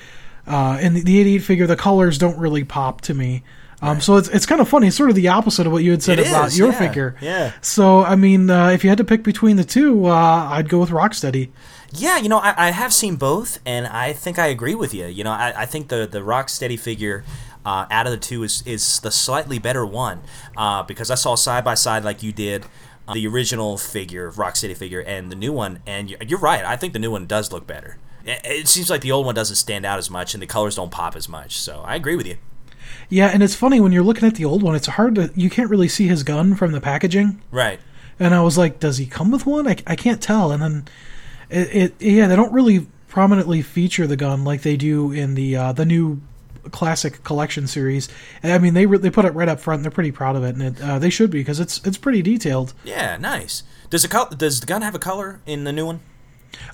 Uh, and the, the 88 figure, the colors don't really pop to me. Um, So it's it's kind of funny. It's sort of the opposite of what you had said It about is, your yeah, figure. yeah. So I mean, uh, if you had to pick between the two, uh, I'd go with Rocksteady. Yeah, you know, I, I have seen both, and I think I agree with you. You know, I, I think the the Rocksteady figure uh, out of the two is is the slightly better one uh, because I saw side by side like you did. uh, The original figure, Rocksteady figure, and the new one, and you're, you're right. I think the new one does look better. It, it seems like the old one doesn't stand out as much, and the colors don't pop as much. So I agree with you. Yeah, and it's funny when you're looking at the old one. It's hard to you can't really see his gun from the packaging. Right. And I was like, does he come with one? I, I can't tell. And then it, it yeah, they don't really prominently feature the gun like they do in the uh, the new classic collection series. I mean, they re- they put it right up front. And they're pretty proud of it, and it, uh, they should be because it's it's pretty detailed. Yeah. Nice. Does the col- does the gun have a color in the new one?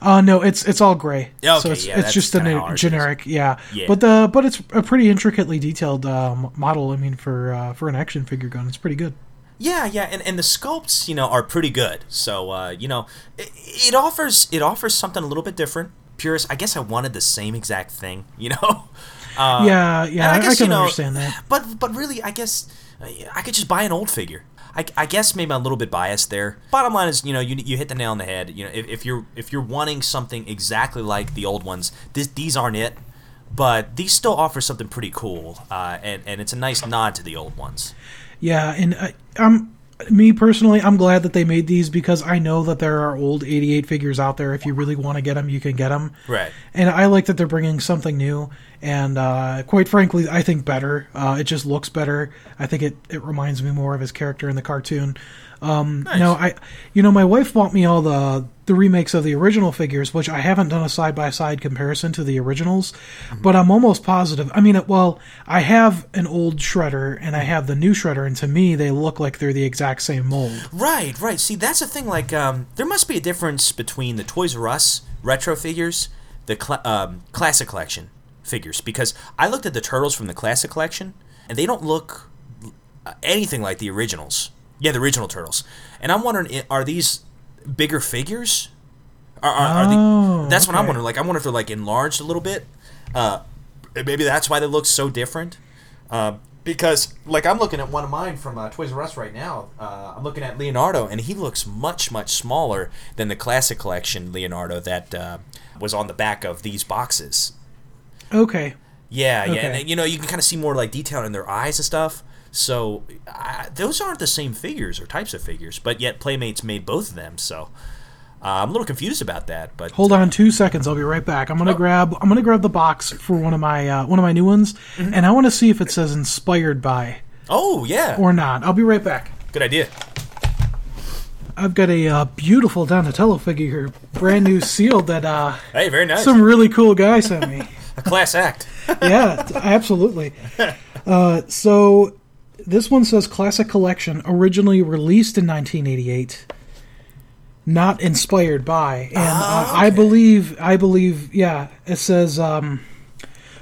Uh no, it's it's all gray. Yeah, so it's yeah, it's just a kinda new how ours is. generic, yeah. Yeah. But the but it's a pretty intricately detailed um, model. I mean, for uh, for an action figure gun, it's pretty good. Yeah, yeah, and, and the sculpts, you know, are pretty good. So, uh, you know, it, it offers it offers something a little bit different. Purist, I guess I wanted the same exact thing, [LAUGHS] you know. Uh, yeah, yeah, I, I can you know, understand that. But but really, I guess uh, I could just buy an old figure. I, I guess maybe I'm a little bit biased there. Bottom line is, you know, you, you hit the nail on the head. You know, if, if you're if you're wanting something exactly like the old ones, this, these aren't it. But these still offer something pretty cool, uh, and and it's a nice nod to the old ones. Yeah, and I, I'm me personally, I'm glad that they made these because I know that there are old 88 figures out there. If you really want to get them, you can get them. Right. And I like that they're bringing something new, and uh, quite frankly, I think better. Uh, it just looks better. I think it, it reminds me more of his character in the cartoon. Um, No, I, you know, my wife bought me all the the remakes of the original figures, which I haven't done a side by side comparison to the originals, but I'm almost positive. I mean, well, I have an old Shredder and I have the new Shredder, and to me, they look like they're the exact same mold. Right, right. See, that's the thing. Like, um, there must be a difference between the Toys R Us retro figures, the cl- um, classic collection figures, because I looked at the turtles from the classic collection, and they don't look uh, anything like the originals. Yeah, the original turtles. And I'm wondering, are these bigger figures? Are, are, are Oh, the, that's what I'm wondering. Like, I wonder if they're like enlarged a little bit. Uh, maybe that's why they look so different. Uh, because, like, I'm looking at one of mine from uh, Toys R Us right now. Uh, I'm looking at Leonardo, and he looks much, much smaller than the classic collection Leonardo that uh, was on the back of these boxes. Okay. Yeah, yeah, Okay. and you know you can kind of see more like detail in their eyes and stuff. So uh, those aren't the same figures or types of figures, but yet Playmates made both of them. So uh, I'm a little confused about that. But Hold on two seconds. I'll be right back. I'm gonna grab. I'm gonna grab the box for one of my uh, one of my new ones, and I want to see if it says inspired by oh yeah, or not. I'll be right back. good idea. I've got a uh, beautiful Donatello figure here, brand new [LAUGHS] sealed that uh, Hey, very nice. some really cool guy sent me. [LAUGHS] a class act. [LAUGHS] yeah, absolutely. Uh, so this one says Classic Collection, originally released in 1988, not inspired by, and uh, I believe, I believe, yeah, it says, um,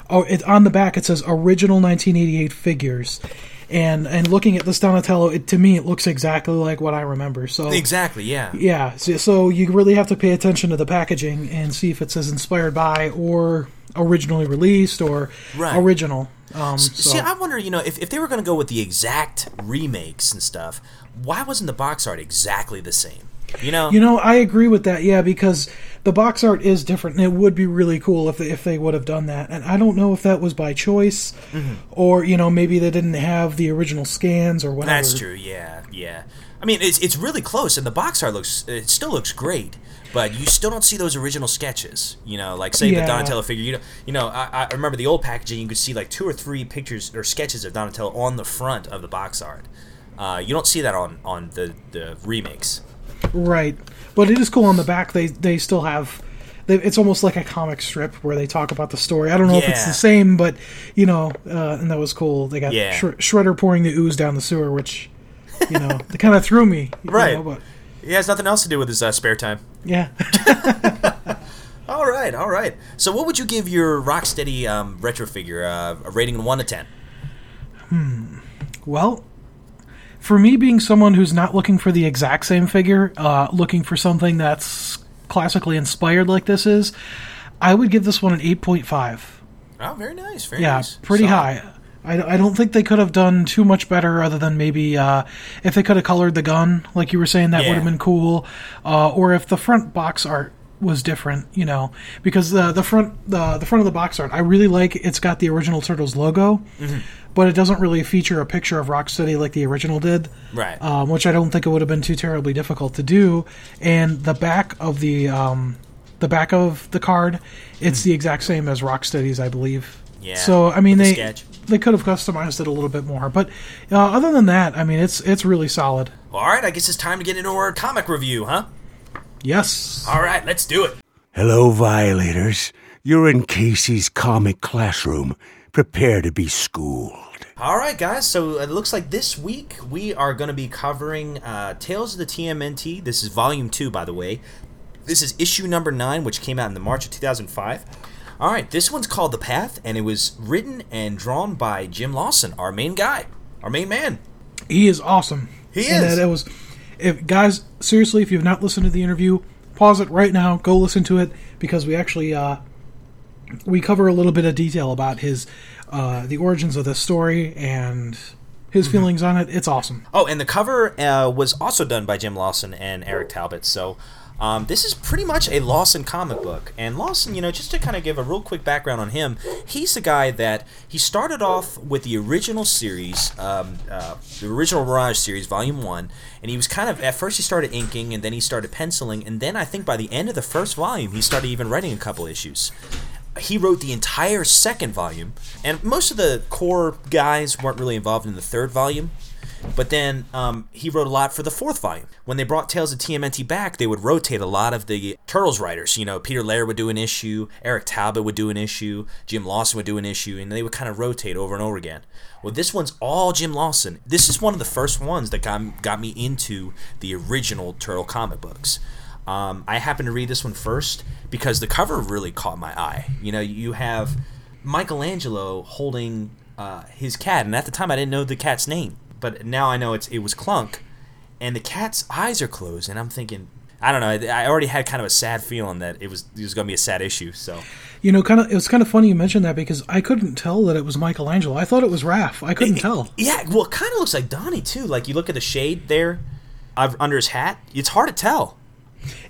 oh, it on the back it says original 1988 figures. And and looking at this Donatello, it, to me it looks exactly like what I remember. So exactly. Yeah. yeah, so, so you really have to pay attention to the packaging and see if it says inspired by or originally released or Right. original. Um, so See, I wonder, you know, if, if they were going to go with the exact remakes and stuff, why wasn't the box art exactly the same? You know? you know, I agree with that. Yeah, because the box art is different, and it would be really cool if they, if they would have done that. And I don't know if that was by choice, Mm-hmm. or you know, maybe they didn't have the original scans or whatever. That's true. Yeah, yeah. I mean, it's it's really close, and the box art looks it still looks great, but you still don't see those original sketches. You know, like say Yeah. the Donatello figure. You know, you know. I, I remember the old packaging. You could see like two or three pictures or sketches of Donatello on the front of the box art. Uh, you don't see that on on the the remakes. Right, but it is cool on the back. They they still have. They, it's almost like a comic strip where they talk about the story. I don't know if it's the same, but you know, uh, and that was cool. They got Yeah. Shredder pouring the ooze down the sewer, which you know, [LAUGHS] it kind of threw me. you Right. know, but He has nothing else to do with his uh, spare time. yeah, [LAUGHS] All right, all right. So, what would you give your Rocksteady um, retro figure? Uh, a rating of one to ten? Hmm. Well, for me being someone who's not looking for the exact same figure, uh, looking for something that's classically inspired like this is, I would give this one an 8.5. Oh, very nice. Very Yeah, nice. pretty Solid. high. I, I don't think they could have done too much better other than maybe uh, if they could have colored the gun, like you were saying, that Yeah. would have been cool. Uh, or if the front box art was different, you know, because the the front the the front of the box art, I really like. It's got the original Turtles logo, Mm-hmm. but it doesn't really feature a picture of Rocksteady like the original did Right. um, which I don't think it would have been too terribly difficult to do. And the back of the um, the back of the card, it's the exact same as Rocksteady's, I believe. Yeah, So I mean, the they sketch. They could have customized it a little bit more, but uh, other than that, I mean, it's it's really solid. All right, I guess it's time to get into our comic review, huh? Yes. All right, let's do it. Hello, Violators. You're in Casey's comic classroom. Prepare to be schooled. All right, guys. So it looks like this week we are going to be covering uh, Tales of the TMNT. This is Volume Two, by the way. This is issue number nine, which came out in the March of 2005. All right, this one's called The Path, and it was written and drawn by Jim Lawson, our main guy, our main man. He is awesome. He And is. that it was, if guys, seriously, if you've not listened to the interview, pause it right now. Go listen to it because we actually uh, we cover a little bit of detail about his uh, the origins of the story and his feelings on it. It's awesome. Oh, and the cover uh, was also done by Jim Lawson and Eric Talbot. So um, this is pretty much a Lawson comic book. And Lawson, you know, just to kind of give a real quick background on him, he's the guy that he started off with the original series, um, uh, the original Mirage series, Volume One, and he was kind of at first he started inking and then he started penciling, and then I think by the end of the first volume he started even writing a couple issues he wrote the entire second volume, and most of the core guys weren't really involved in the third volume. But then um, he wrote a lot for the fourth volume. When they brought Tales of TMNT back, they would rotate a lot of the Turtles writers. You know, Peter Laird would do an issue, Eric Talbot would do an issue, Jim Lawson would do an issue, and they would kind of rotate over and over again. Well, this one's all Jim Lawson. This is one of the first ones that got, got me into the original Turtle comic books. Um, I happened to read this one first because the cover really caught my eye. You know, you have Michelangelo holding uh, his cat, and at the time I didn't know the cat's name, but now I know it's it was Clunk, and the cat's eyes are closed, and I'm thinking, I don't know, I already had kind of a sad feeling that it was it was going to be a sad issue. So You know, kind of. It was kind of funny you mentioned that because I couldn't tell that it was Michelangelo. I thought it was Raph. I couldn't tell. yeah, well, it kind of looks like Donnie too. Like you look at the shade there, under his hat, it's hard to tell.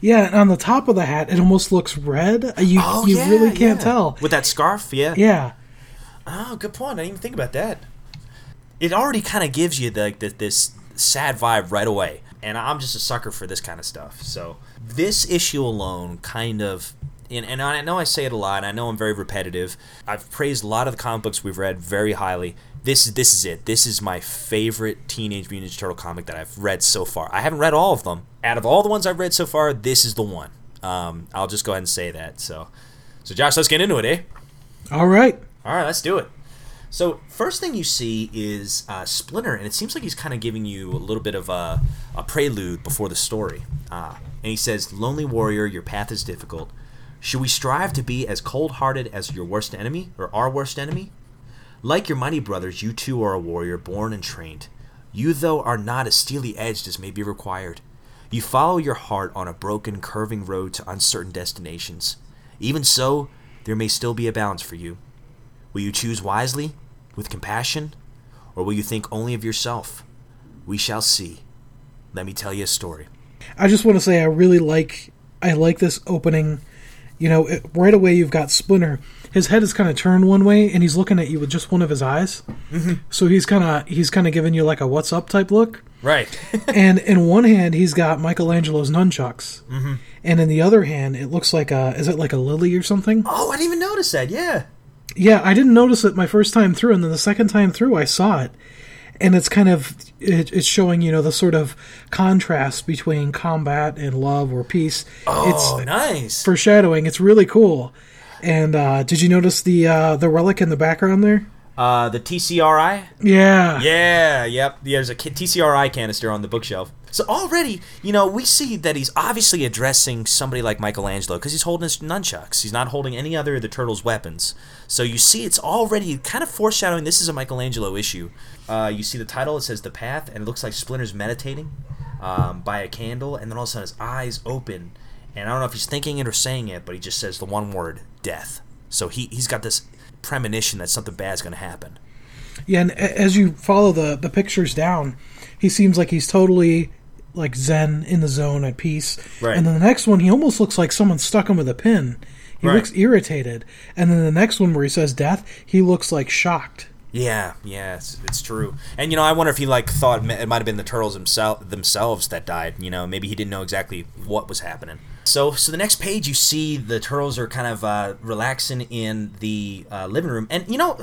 Yeah, and on the top of the hat, it almost looks red. Uh, You Oh, you yeah, really can't yeah. tell. with that scarf. Yeah, Yeah. Oh, good point. I didn't even think about that. It already kind of gives you the, like the, this sad vibe right away, and I'm just a sucker for this kind of stuff. So this issue alone, kind of, and, and I know I say it a lot. And I know I'm very repetitive. I've praised a lot of the comic books we've read very highly. This is this is it. This is my favorite Teenage Mutant Ninja Turtle comic that I've read so far. I haven't read all of them. Out of all the ones I've read so far, this is the one. Um, I'll just go ahead and say that. So, so Josh, let's get into it, eh? All right. All right, let's do it. So first thing you see is uh, Splinter, and it seems like he's kind of giving you a little bit of a, a prelude before the story. Uh, and he says, "Lonely warrior, your path is difficult. Should we strive to be as cold-hearted as your worst enemy, or our worst enemy? Like your mighty brothers, you too are a warrior, born and trained. You, though, are not as steely edged as may be required. You follow your heart on a broken, curving road to uncertain destinations. Even so, there may still be a balance for you. Will you choose wisely, with compassion, or will you think only of yourself? We shall see. Let me tell you a story. I just want to say I really like I like this opening. You know, it, right away you've got Splinter. His head is kind of turned one way, and he's looking at you with just one of his eyes. Mm-hmm. So he's kind of he's kind of giving you like a "What's up" type look. Right. [LAUGHS] and in one hand he's got Michelangelo's nunchucks, mm-hmm. and in the other hand it looks like a is it like a lily or something? oh, I didn't even notice that. Yeah. Yeah, I didn't notice it my first time through, and then the second time through I saw it, and it's kind of it, it's showing you know the sort of contrast between combat and love or peace. Oh, it's nice. foreshadowing. It's really cool. And uh, did you notice the uh, the relic in the background there? uh, the TCRI. Yeah. Yeah. Yep. Yeah, there's a TCRI canister on the bookshelf. So already, you know, we see that he's obviously addressing somebody like Michelangelo because he's holding his nunchucks. He's not holding any other of the turtles' weapons. So you see, it's already kind of foreshadowing this is a Michelangelo issue. Uh, you see the title; it says "The Path," and it looks like Splinter's meditating um, by a candle, and then all of a sudden his eyes open, and I don't know if he's thinking it or saying it, but he just says the one word: "Death." So he he's got this premonition that something bad's going to happen. Yeah, and as you follow the the pictures down, he seems like he's totally like zen in the zone at peace. Right. And then the next one, he almost looks like someone stuck him with a pin. He Right. looks irritated. And then the next one where he says death, he looks like shocked. Yeah, yeah, it's, it's true. And you know, I wonder if he like thought it might have been the turtles himself themselves that died. You know, maybe he didn't know exactly what was happening. So, so the next page you see the turtles are kind of uh, relaxing in the uh, living room, and you know,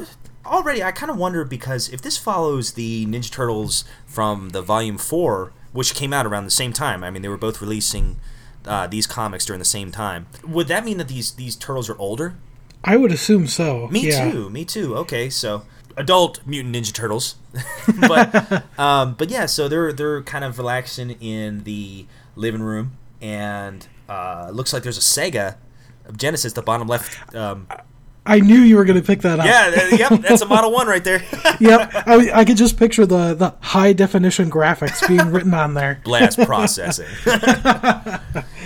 already I kind of wonder because if this follows the Ninja Turtles from the Volume Four, which came out around the same time. I mean, they were both releasing uh, these comics during the same time. Would that mean that these these turtles are older? I would assume so. Me yeah. too. Me too. Okay, so adult mutant ninja turtles, [LAUGHS] but um, but yeah, so they're they're kind of relaxing in the living room, and uh, it looks like there's a Sega Genesis, the bottom left. Um, I knew you were going to pick that up. yeah, th- yep, that's a Model One right there. [LAUGHS] yep. I, I could just picture the, the high definition graphics being written on there. [LAUGHS] Blast processing. [LAUGHS]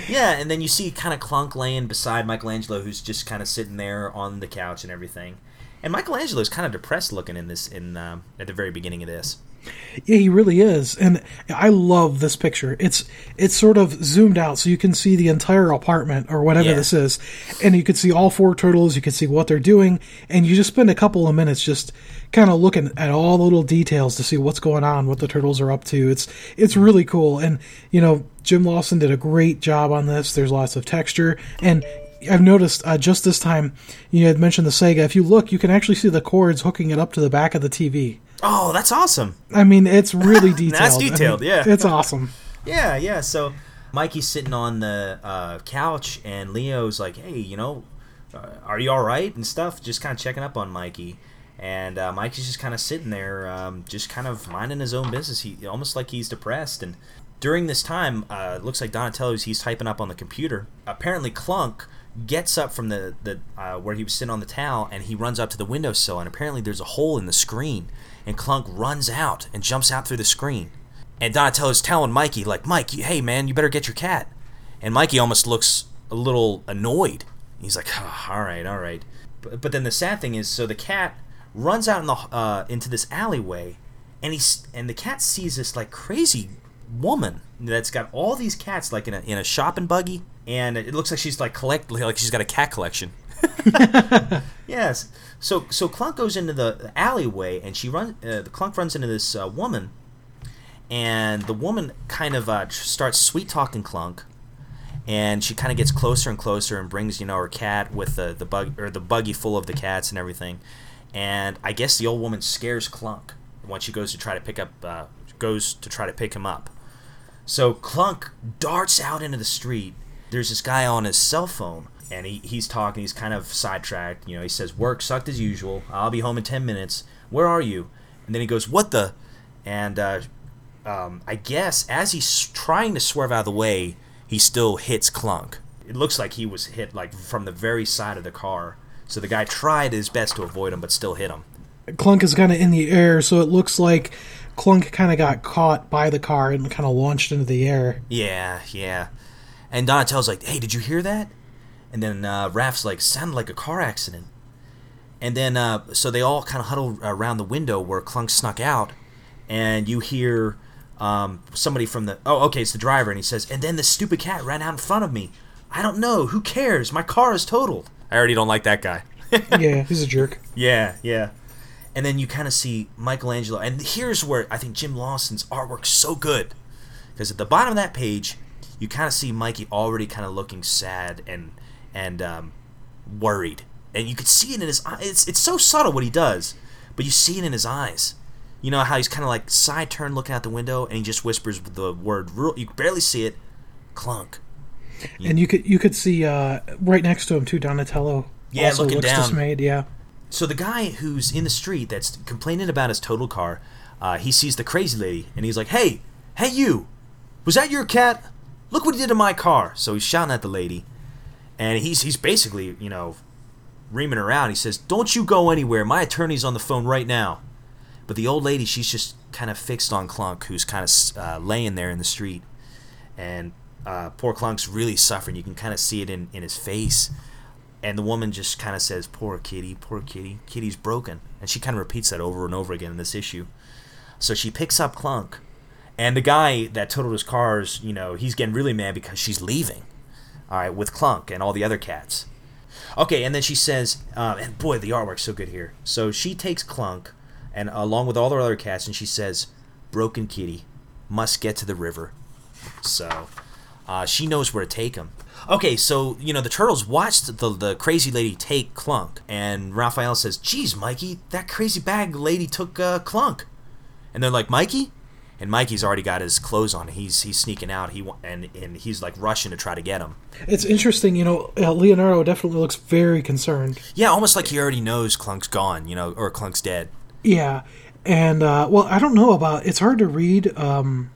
yeah, and then you see kind of Clunk laying beside Michelangelo, who's just kind of sitting there on the couch and everything. And Michelangelo's kind of depressed looking in this in um, at the very beginning of this. Yeah, he really is, and I love this picture. It's it's sort of zoomed out, so you can see the entire apartment or whatever Yeah. this is, and you can see all four turtles. You can see what they're doing, and you just spend a couple of minutes just kind of looking at all the little details to see what's going on, what the turtles are up to. It's it's really cool, and you know Jim Lawson did a great job on this. There's lots of texture, and I've noticed uh, just this time you had mentioned the Sega. If you look, you can actually see the cords hooking it up to the back of the TV. Oh, that's awesome. I mean, it's really [LAUGHS] detailed. That's I mean, detailed, yeah. It's awesome. [LAUGHS] Yeah, yeah. So Mikey's sitting on the uh, couch, and Leo's like, "Hey, you know, uh, are you all right?" and stuff. Just kind of checking up on Mikey, and uh, Mikey's just kind of sitting there, um, just kind of minding his own business. He almost like he's depressed. And during this time, uh, it looks like Donatello's he's typing up on the computer. Apparently, Clunk gets up from the the uh, where he was sitting on the towel, and he runs up to the windowsill. And apparently, there's a hole in the screen, and Clunk runs out and jumps out through the screen. And Donatello's telling Mikey, like, Mike, hey man, you better get your cat. And Mikey almost looks a little annoyed. He's like, oh, all right, all right. But, but then the sad thing is, so the cat runs out in the uh, into this alleyway, and he's and the cat sees this like crazy woman that's got all these cats like in a in a shopping buggy, and it looks like she's like collect like she's got a cat collection. [LAUGHS] Yes. So so Clunk goes into the alleyway, and she runs. Uh, the Clunk runs into this uh, woman, and the woman kind of uh, starts sweet talking Clunk, and she kind of gets closer and closer and brings you know her cat with the the bug or the buggy full of the cats and everything, and I guess the old woman scares Clunk when she goes to try to pick up uh, goes to try to pick him up. So Clunk darts out into the street. There's this guy on his cell phone, and he, he's talking. He's kind of sidetracked. You know, he says, "Work sucked as usual. I'll be home in ten minutes. Where are you?" And then he goes, "What the?" And uh, um, I guess as he's trying to swerve out of the way, he still hits Clunk. It looks like he was hit like from the very side of the car. So the guy tried his best to avoid him, but still hit him. Clunk is kind of in the air, so it looks like Clunk kind of got caught by the car and kind of launched into the air. Yeah, yeah. And Donatello's like, "Hey, did you hear that?" And then uh, Raph's like, "Sounded like a car accident." And then, uh, so they all kind of huddle around the window where Clunk snuck out, and you hear um, somebody from the oh, okay, it's the driver, and he says, "And then the stupid cat ran out in front of me. I don't know. Who cares? My car is totaled." I already don't like that guy. [LAUGHS] yeah, he's a jerk. Yeah, yeah. And then you kind of see Michelangelo, and here's where I think Jim Lawson's artwork's so good, because at the bottom of that page, you kind of see Mikey already kind of looking sad and and um, worried, and you could see it in his eyes. It's it's so subtle what he does, but you see it in his eyes. You know how he's kind of like side turned looking out the window, and he just whispers the word. real- You barely see it. Clunk. And you could you could see uh, right next to him too, Donatello. Yeah, also looking looks down. dismayed. Yeah, So the guy who's in the street that's complaining about his total car, uh, he sees the crazy lady and he's like, "Hey, hey you, Was that your cat? Look what he did to my car. So he's shouting at the lady, and he's he's basically you know reaming around. He says, "Don't you go anywhere. My attorney's on the phone right now." But the old lady, she's just kind of fixed on Clunk, who's kind of uh, laying there in the street, and uh, poor Clunk's really suffering. You can kind of see it in in his face. And the woman just kind of says, "Poor kitty, poor kitty. Kitty's broken," and she kind of repeats that over and over again in this issue. So she picks up Clunk, and the guy that totaled his cars, you know, he's getting really mad because she's leaving. All right, with Clunk and all the other cats. Okay, and then she says, um, and boy, the artwork's so good here. So she takes Clunk, and along with all the other cats, and she says, "Broken kitty, must get to the river." So uh, she knows where to take him. Okay, so you know the turtles watched the the crazy lady take Clunk, and Raphael says, "Geez, Mikey, that crazy bag lady took uh, Clunk," and they're like, "Mikey." And Mikey's already got his clothes on. He's he's sneaking out. He and and he's like rushing to try to get him. It's interesting, you know. Uh, Leonardo definitely looks very concerned. Yeah, almost like he already knows Clunk's gone, you know, or Clunk's dead. Yeah, and uh, well, I don't know about. It's hard to read. Um,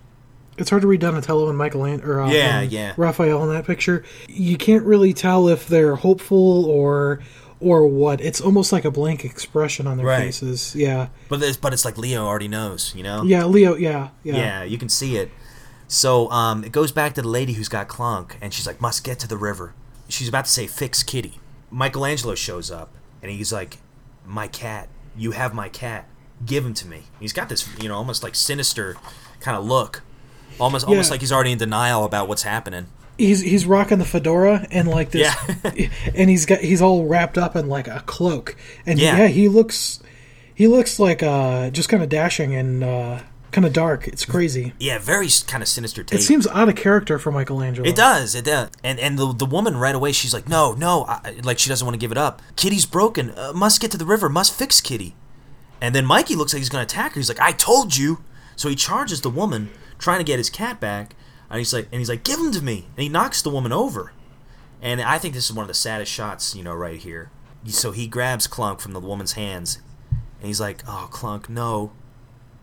it's hard to read Donatello and Michelangelo or uh, Yeah, yeah. Raphael in that picture. You can't really tell if they're hopeful or or what. It's almost like a blank expression on their Right. faces. Yeah, But it's, but it's like Leo already knows, you know. yeah, Leo. Yeah, yeah. Yeah, you can see it. So um, it goes back to the lady who's got Clunk, and she's like, "Must get to the river." She's about to say, "Fix Kitty." Michelangelo shows up, and he's like, "My cat. You have my cat. Give him to me." He's got this, you know, almost like sinister kind of look, almost almost like he's already in denial about what's happening. He's he's rocking the fedora and like this, Yeah. [LAUGHS] and he's got he's all wrapped up in like a cloak, and Yeah. yeah, he looks he looks like uh just kind of dashing and uh kind of dark. It's crazy. Yeah, very kind of sinister take. It seems out of character for Michelangelo. It does. It does. And and the the woman right away, she's like, no, no, I, like she doesn't want to give it up. Kitty's broken. Uh, must get to the river. Must fix Kitty. And then Mikey looks like he's gonna attack her. He's like, I told you. So he charges the woman, trying to get his cat back. And he's like, and he's like, give him to me. And he knocks the woman over. And I think this is one of the saddest shots, you know, right here. So he grabs Clunk from the woman's hands, and he's like, oh, Clunk, no.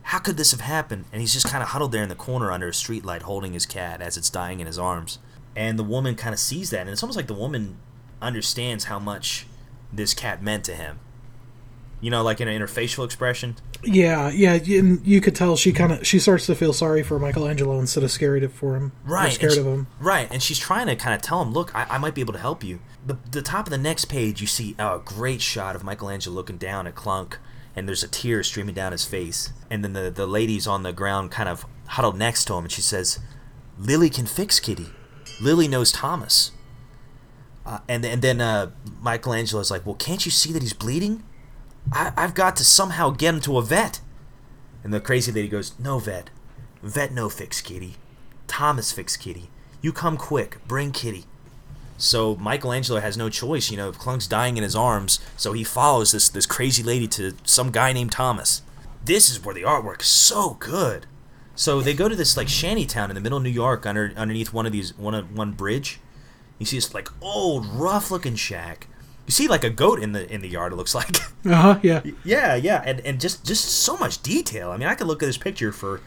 How could this have happened? And he's just kind of huddled there in the corner under a streetlight holding his cat as it's dying in his arms. And the woman kind of sees that, and it's almost like the woman understands how much this cat meant to him. You know, like in, in her facial expression. Yeah, yeah, y- and you could tell she kind of she starts to feel sorry for Michelangelo instead of scared for him. Right. scared and of him. Right. And she's trying to kind of tell him, look, I, I might be able to help you. The, the top of the next page, you see a great shot of Michelangelo looking down at Clunk, and there's a tear streaming down his face. And then the, the lady's on the ground, kind of huddled next to him, and she says, Lily can fix Kitty. Lily knows Thomas. Uh, and, and then uh, Michelangelo's like, well, can't you see that he's bleeding? I, I've got to somehow get him to a vet. And the crazy lady goes, No vet. Vet no fix kitty. Thomas fix kitty. You come quick. Bring kitty. So Michelangelo has no choice, you know, Clunk's dying in his arms, so he follows this this crazy lady to some guy named Thomas. This is where the artwork is so good. So they go to this like shanty town in the middle of New York under underneath one of these one one bridge. You see this like old rough looking shack. You see like a goat in the in the yard it looks like. [LAUGHS] Uh huh. Yeah. Yeah, yeah, and and just just so much detail. I mean, I could look at this picture for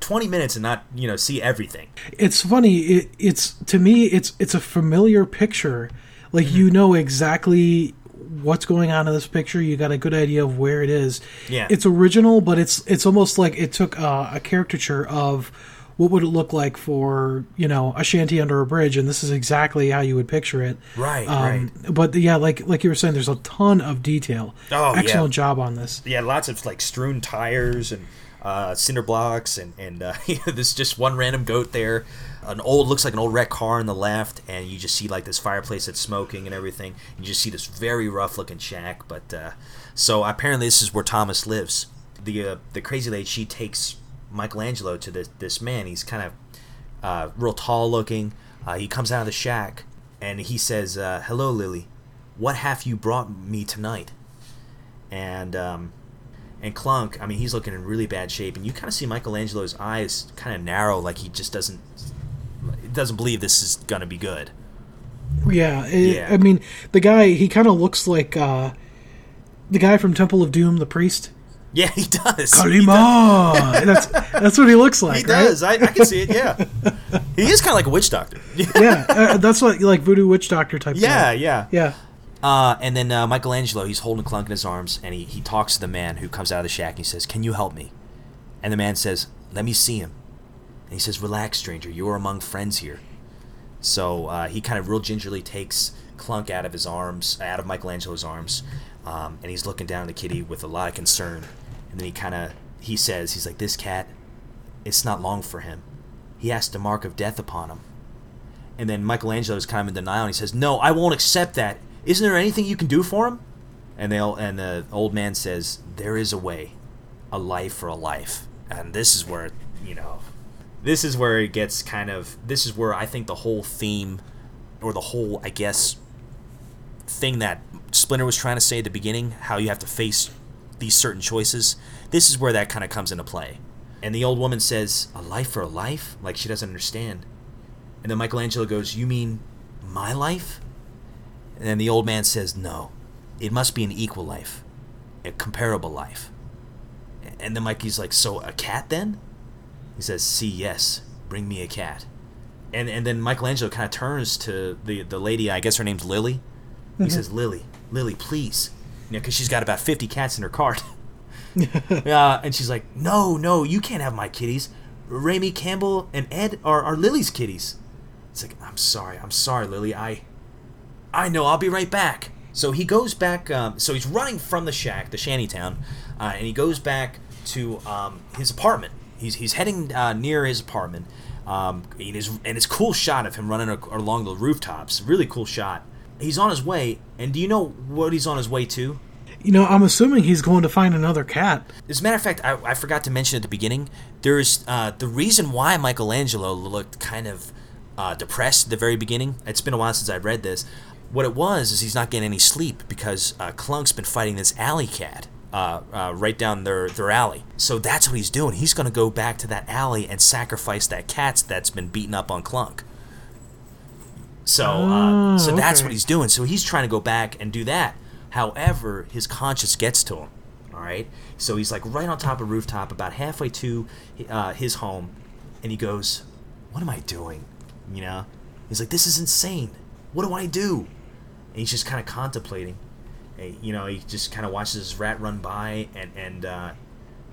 twenty minutes and not you know see everything. It's funny. It, it's to me, it's it's a familiar picture. Like you Mm-hmm. know exactly what's going on in this picture. You got a good idea of where it is. Yeah. It's original, but it's it's almost like it took uh, a caricature of what would it look like for you know a shanty under a bridge, and this is exactly how you would picture it. Right, Um, But yeah, like like you were saying, there's a ton of detail. Oh, yeah. excellent job on this. Yeah, lots of like strewn tires and uh, cinder blocks, and and uh, [LAUGHS] there's just one random goat there. An old looks like an old wrecked car on the left, and you just see like this fireplace that's smoking and everything. You just see this very rough looking shack, but uh, so apparently this is where Thomas lives. The uh, the crazy lady she takes Michelangelo to this this man. He's kind of uh, real tall looking. Uh, he comes out of the shack and he says, uh, "Hello, Lily. What have you brought me tonight?" And um, and Clunk, I mean, he's looking in really bad shape, and you kind of see Michelangelo's eyes kind of narrow, like he just doesn't doesn't believe this is gonna be good. Yeah, it- Yeah. I mean, the guy he kind of looks like uh, the guy from Temple of Doom, the priest. Yeah, he does. Kalima. [LAUGHS] that's that's what he looks like. He right? does. I, I can see it. Yeah, [LAUGHS] he is kind of like a witch doctor. Yeah, uh, that's what like voodoo witch doctor type. yeah, guy. yeah. yeah. Uh, and then uh, Michelangelo, he's holding Clunk in his arms, and he, he talks to the man who comes out of the shack. And he says, "Can you help me?" And the man says, "Let me see him." And he says, "Relax, stranger. You are among friends here." So uh, he kind of real gingerly takes Clunk out of his arms, out of Michelangelo's arms, um, and he's looking down at the kitty with a lot of concern. And then he kind of he says, "He's like this cat. It's not long for him. He has the mark of death upon him." And then Michelangelo's kind of in denial, and he says, "No, I won't accept that. Isn't there anything you can do for him?" And the and the old man says, "There is a way, a life for a life." And this is where you know, this is where it gets kind of. This is where I think the whole theme, or the whole, I guess, thing that Splinter was trying to say at the beginning, how you have to face these certain choices. This is where that kind of comes into play. And the old woman says, "A life for a life," like she doesn't understand. And then Michelangelo goes, You mean my life? And then the old man says, No. It must be an equal life, a comparable life. And then Mikey's like, So a cat then? He says, See, yes. Bring me a cat. And and then Michelangelo kind of turns to the, the lady, I guess her name's Lily. He mm-hmm. says, Lily, Lily, please. You know, because she's got about 50 cats in her cart. [LAUGHS] [LAUGHS] uh, and she's like, No, no, you can't have my kitties. Ramy Campbell and Ed are, are Lily's kitties. It's like, I'm sorry, I'm sorry, Lily. I, I know, I'll be right back. So he goes back. Um, so he's running from the shack, the shantytown, uh, and he goes back to um, his apartment. He's he's heading uh, near his apartment. Um, it is, and it's a cool shot of him running along the rooftops. Really cool shot. He's on his way, and do you know what he's on his way to? You know, I'm assuming he's going to find another cat. As a matter of fact, I, I forgot to mention at the beginning. There's uh, the reason why Michelangelo looked kind of uh, depressed at the very beginning. It's been a while since I've read this. What it was is he's not getting any sleep because uh, Clunk's been fighting this alley cat uh, uh, right down their their alley. So that's what he's doing. He's going to go back to that alley and sacrifice that cat that's been beaten up on Clunk. So, uh, so that's okay. what he's doing. So he's trying to go back and do that. However, his conscience gets to him. All right. So he's like right on top of rooftop, about halfway to uh, his home, and he goes, "What am I doing?" You know. He's like, "This is insane. What do I do?" And he's just kind of contemplating. And, you know, he just kind of watches his rat run by, and and uh,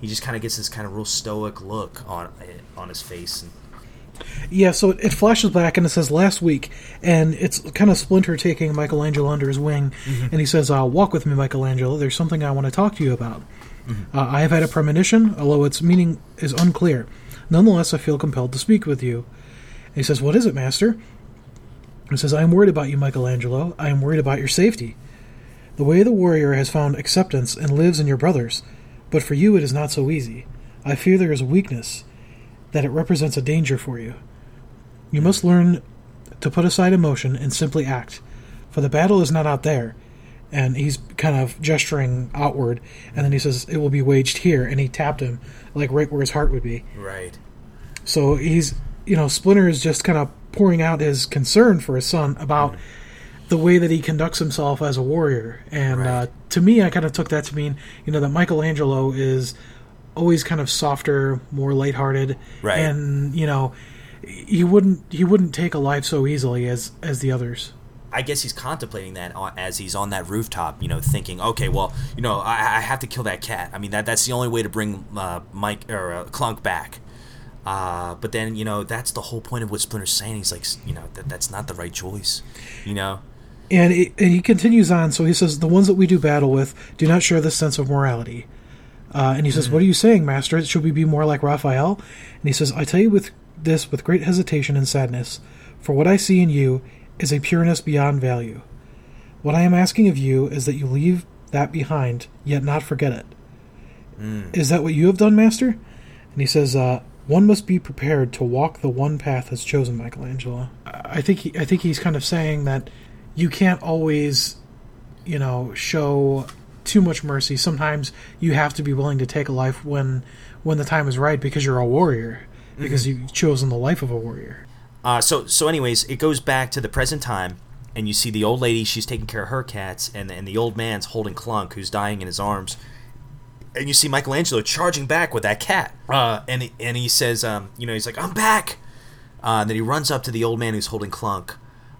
he just kind of gets this kind of real stoic look on on his face. And, Yeah, so it, it flashes back and it says last week, and it's kind of Splinter taking Michelangelo under his wing, and he says, uh, "Walk with me, Michelangelo. There's something I want to talk to you about. Uh, I have had a premonition, although its meaning is unclear. Nonetheless, I feel compelled to speak with you." And he says, "What is it, Master?" He says, "I am worried about you, Michelangelo. I am worried about your safety. The way the warrior has found acceptance and lives in your brothers, but for you it is not so easy. I fear there is a weakness." That it represents a danger for you. You must learn to put aside emotion and simply act, for the battle is not out there. And he's kind of gesturing outward, and then he says, It will be waged here. And he tapped him, like right where his heart would be. right. So he's, you know, Splinter is just kind of pouring out his concern for his son about the way that he conducts himself as a warrior. And uh, to me, I kind of took that to mean, you know, that Michelangelo is always kind of softer, more lighthearted, Right. and you know, he wouldn't he wouldn't take a life so easily as as the others. I guess he's contemplating that as he's on that rooftop, you know, thinking, okay, well, you know, I, I have to kill that cat. I mean, that that's the only way to bring uh, Mike or uh, Clunk back. Uh, but then, you know, that's the whole point of what Splinter's saying. He's like, you know, that that's not the right choice. You know, And, it, and he continues on. So he says, "The ones that we do battle with do not share this sense of morality." Uh, and he says, "What are you saying, Master? Should we be more like Raphael?" And he says, "I tell you with this with great hesitation and sadness, for what I see in you is a pureness beyond value. What I am asking of you is that you leave that behind, yet not forget it. Is that what you have done, Master?" And he says, uh, "One must be prepared to walk the one path that's chosen, Michelangelo." I think he, I think he's kind of saying that you can't always, you know, show too much mercy. Sometimes you have to be willing to take a life when when the time is right because you're a warrior because you've chosen the life of a warrior. Uh, so so anyways, it goes back to the present time, and you see the old lady. She's taking care of her cats, and and the old man's holding Clunk, who's dying in his arms. and you see Michelangelo charging back with that cat. Uh, and he- and he says, um, you know, he's like, "I'm back." Uh, and then he runs up to the old man who's holding Clunk,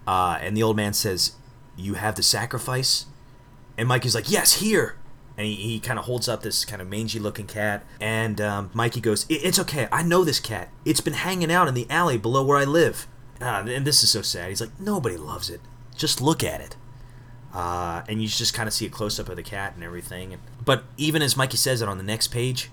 uh, and the old man says, "You have the sacrifice." And Mikey's like, "Yes, here." And he, he kind of holds up this kind of mangy-looking cat, and um, Mikey goes, "It's okay. I know this cat. It's been hanging out in the alley below where I live." Uh, and this is so sad. He's like, "Nobody loves it. Just look at it." uh, and you just kind of see a close up of the cat and everything. But even as Mikey says it on the next page,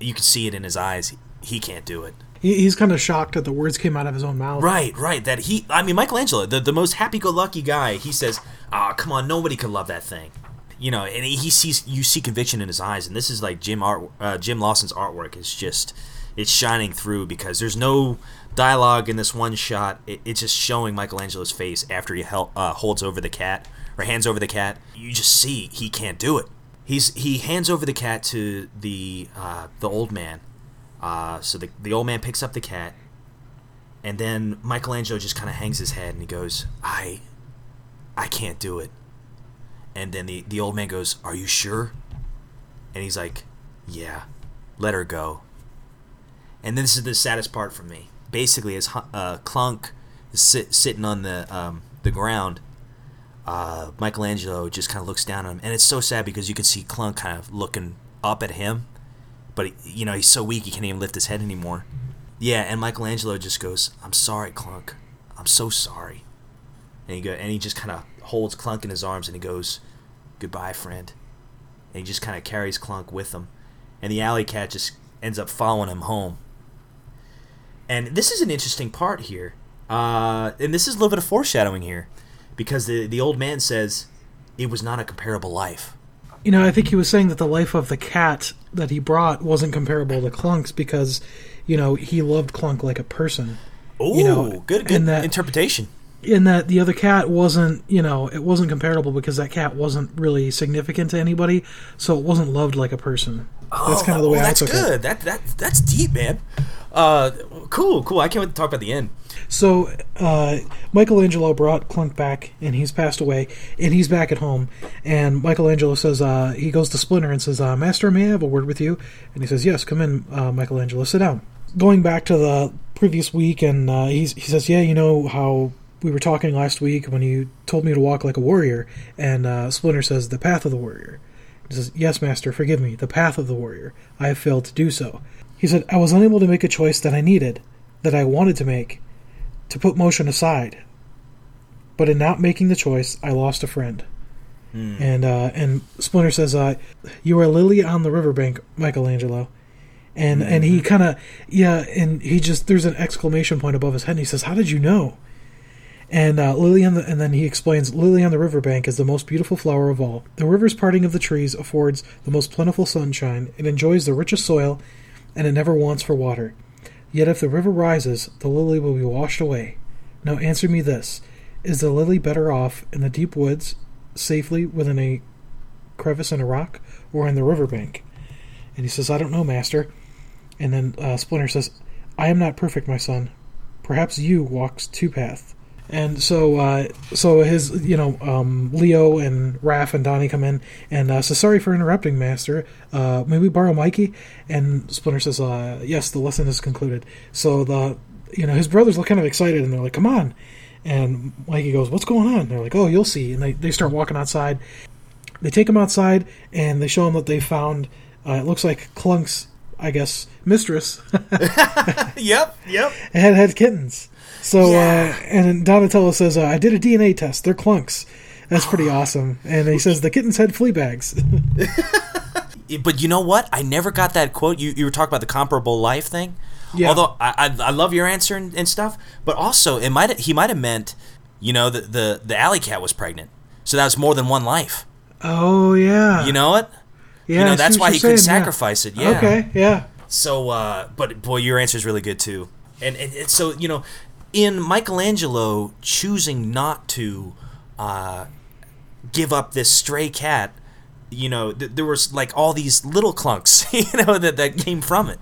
you can see it in his eyes. He can't do it. He, he's kind of shocked that the words came out of his own mouth. Right, right. That he, I mean, Michelangelo, the, the most happy go lucky guy, he says, ah, come on, nobody could love that thing. You know, and he sees, you see conviction in his eyes. And this is like Jim art, uh, Jim Lawson's artwork is just, it's shining through because there's no dialogue in this one shot. It, it's just showing Michelangelo's face after he uh, holds over the cat or hands over the cat. You just see he can't do it. He's he hands over the cat to the uh, the old man. Uh, so the the old man picks up the cat, and then Michelangelo just kind of hangs his head and he goes, "I, I can't do it." And then the the old man goes, "Are you sure?" And he's like, "Yeah, let her go." And this is the saddest part for me. Basically, as uh, Clunk is sit, sitting on the um, the ground, uh, Michelangelo just kind of looks down on him, and it's so sad because you can see Clunk kind of looking up at him, but he- you know he's so weak he can't even lift his head anymore. Yeah, and Michelangelo just goes, "I'm sorry, Clunk. I'm so sorry." And he go, and he just kind of holds Clunk in his arms, and he goes, "Goodbye, friend." And he just kind of carries Clunk with him, and the alley cat just ends up following him home. And this is an interesting part here, uh, and this is a little bit of foreshadowing here, because the the old man says it was not a comparable life. You know, I think he was saying that the life of the cat that he brought wasn't comparable to Clunk's because, you know, he loved Clunk like a person. Oh, You know, good, good and that- interpretation. In that the other cat wasn't, you know, it wasn't comparable because that cat wasn't really significant to anybody, so it wasn't loved like a person. that's kind of the way oh, I that's took it. good. That that that's deep, man. Uh, cool, cool. I can't wait to talk about the end. So uh, Michelangelo brought Clunk back, and he's passed away, and he's back at home. And Michelangelo says uh, he goes to Splinter and says, uh, "Master, may I have a word with you?" And he says, "Yes, come in, uh, Michelangelo. Sit down." Going back to the previous week, and uh, he's, he says, "Yeah, you know how." We were talking last week when you told me to walk like a warrior, and uh, Splinter says, "The path of the warrior." He says, Yes, master, forgive me, the path of the warrior. I have failed to do so. He said, I was unable to make a choice that I needed, that I wanted to make, to put motion aside. But in not making the choice, I lost a friend. And uh, and Splinter says, uh, "You are Lily on the riverbank, Michelangelo." And and he kind of yeah, and he just there's an exclamation point above his head. and He says, "How did you know?" And uh, lily the, and then he explains, lily on the riverbank is the most beautiful flower of all. The river's parting of the trees affords the most plentiful sunshine. It enjoys the richest soil, and it never wants for water. Yet if the river rises, the lily will be washed away. Now answer me this: Is the lily better off in the deep woods, safely within a crevice in a rock, or in the riverbank? And he says, I don't know, master. And then uh, Splinter says, I am not perfect, my son. Perhaps you walks two paths. And so, uh, so his, you know, um, Leo and Raph and Donnie come in and uh, says, "Sorry for interrupting, Master. Uh, may we borrow Mikey?" And Splinter says, uh, "Yes, the lesson is concluded." So the, you know, his brothers look kind of excited and they're like, "Come on!" And Mikey goes, "What's going on?" And they're like, "Oh, you'll see." And they they start walking outside. They take him outside and they show him that they found. Uh, it looks like Clunk's, I guess, mistress [LAUGHS] Yep, yep. [LAUGHS] had had kittens. So Yeah. uh, and Donatello says, uh, "I did a DNA test. They're clunks." That's pretty [SIGHS] awesome. And he says the kittens had flea bags. [LAUGHS] But you know what? I never got that quote. You, you were talking about the comparable life thing. Yeah. Although I, I, I love your answer and, and stuff, but also it might he might have meant, you know, the, the the alley cat was pregnant, so that was more than one life. oh yeah. You know what? Yeah, you know that's why he saying, yeah. sacrifice it. Yeah. Okay. Yeah. So, uh, but boy, your answer is really good too. And, and, and so, you know, in Michelangelo choosing not to uh, give up this stray cat, you know, th- there was like all these little clunks, [LAUGHS] you know, that, that came from it.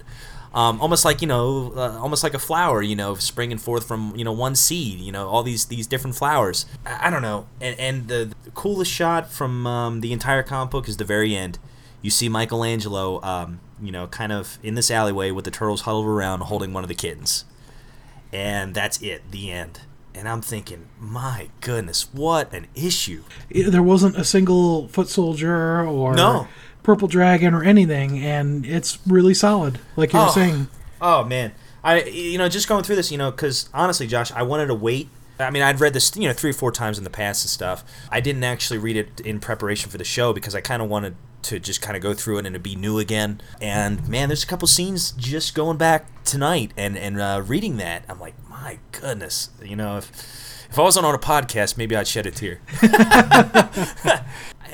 Um, almost like you know, uh, almost like a flower, you know, springing forth from you know one seed. You know, all these these different flowers. I, I don't know. And and the, the coolest shot from um, the entire comic book is the very end. You see Michelangelo, um, you know, kind of in this alleyway with the turtles huddled around holding one of the kittens. And that's it, the end. And I'm thinking, my goodness, what an issue. There wasn't a single foot soldier or No. purple dragon or anything, and it's really solid, like you were Oh. saying. Oh man, I you know just going through this, you know, because honestly, Josh, I wanted to wait. I mean, I'd read this, you know, three or four times in the past and stuff. I didn't actually read it in preparation for the show because I kind of wanted to just kind of go through it and to be new again. And man, there's a couple scenes just going back tonight and and uh, reading that. I'm like, my goodness, you know, if if I wasn't on a podcast, maybe I'd shed a tear. [LAUGHS]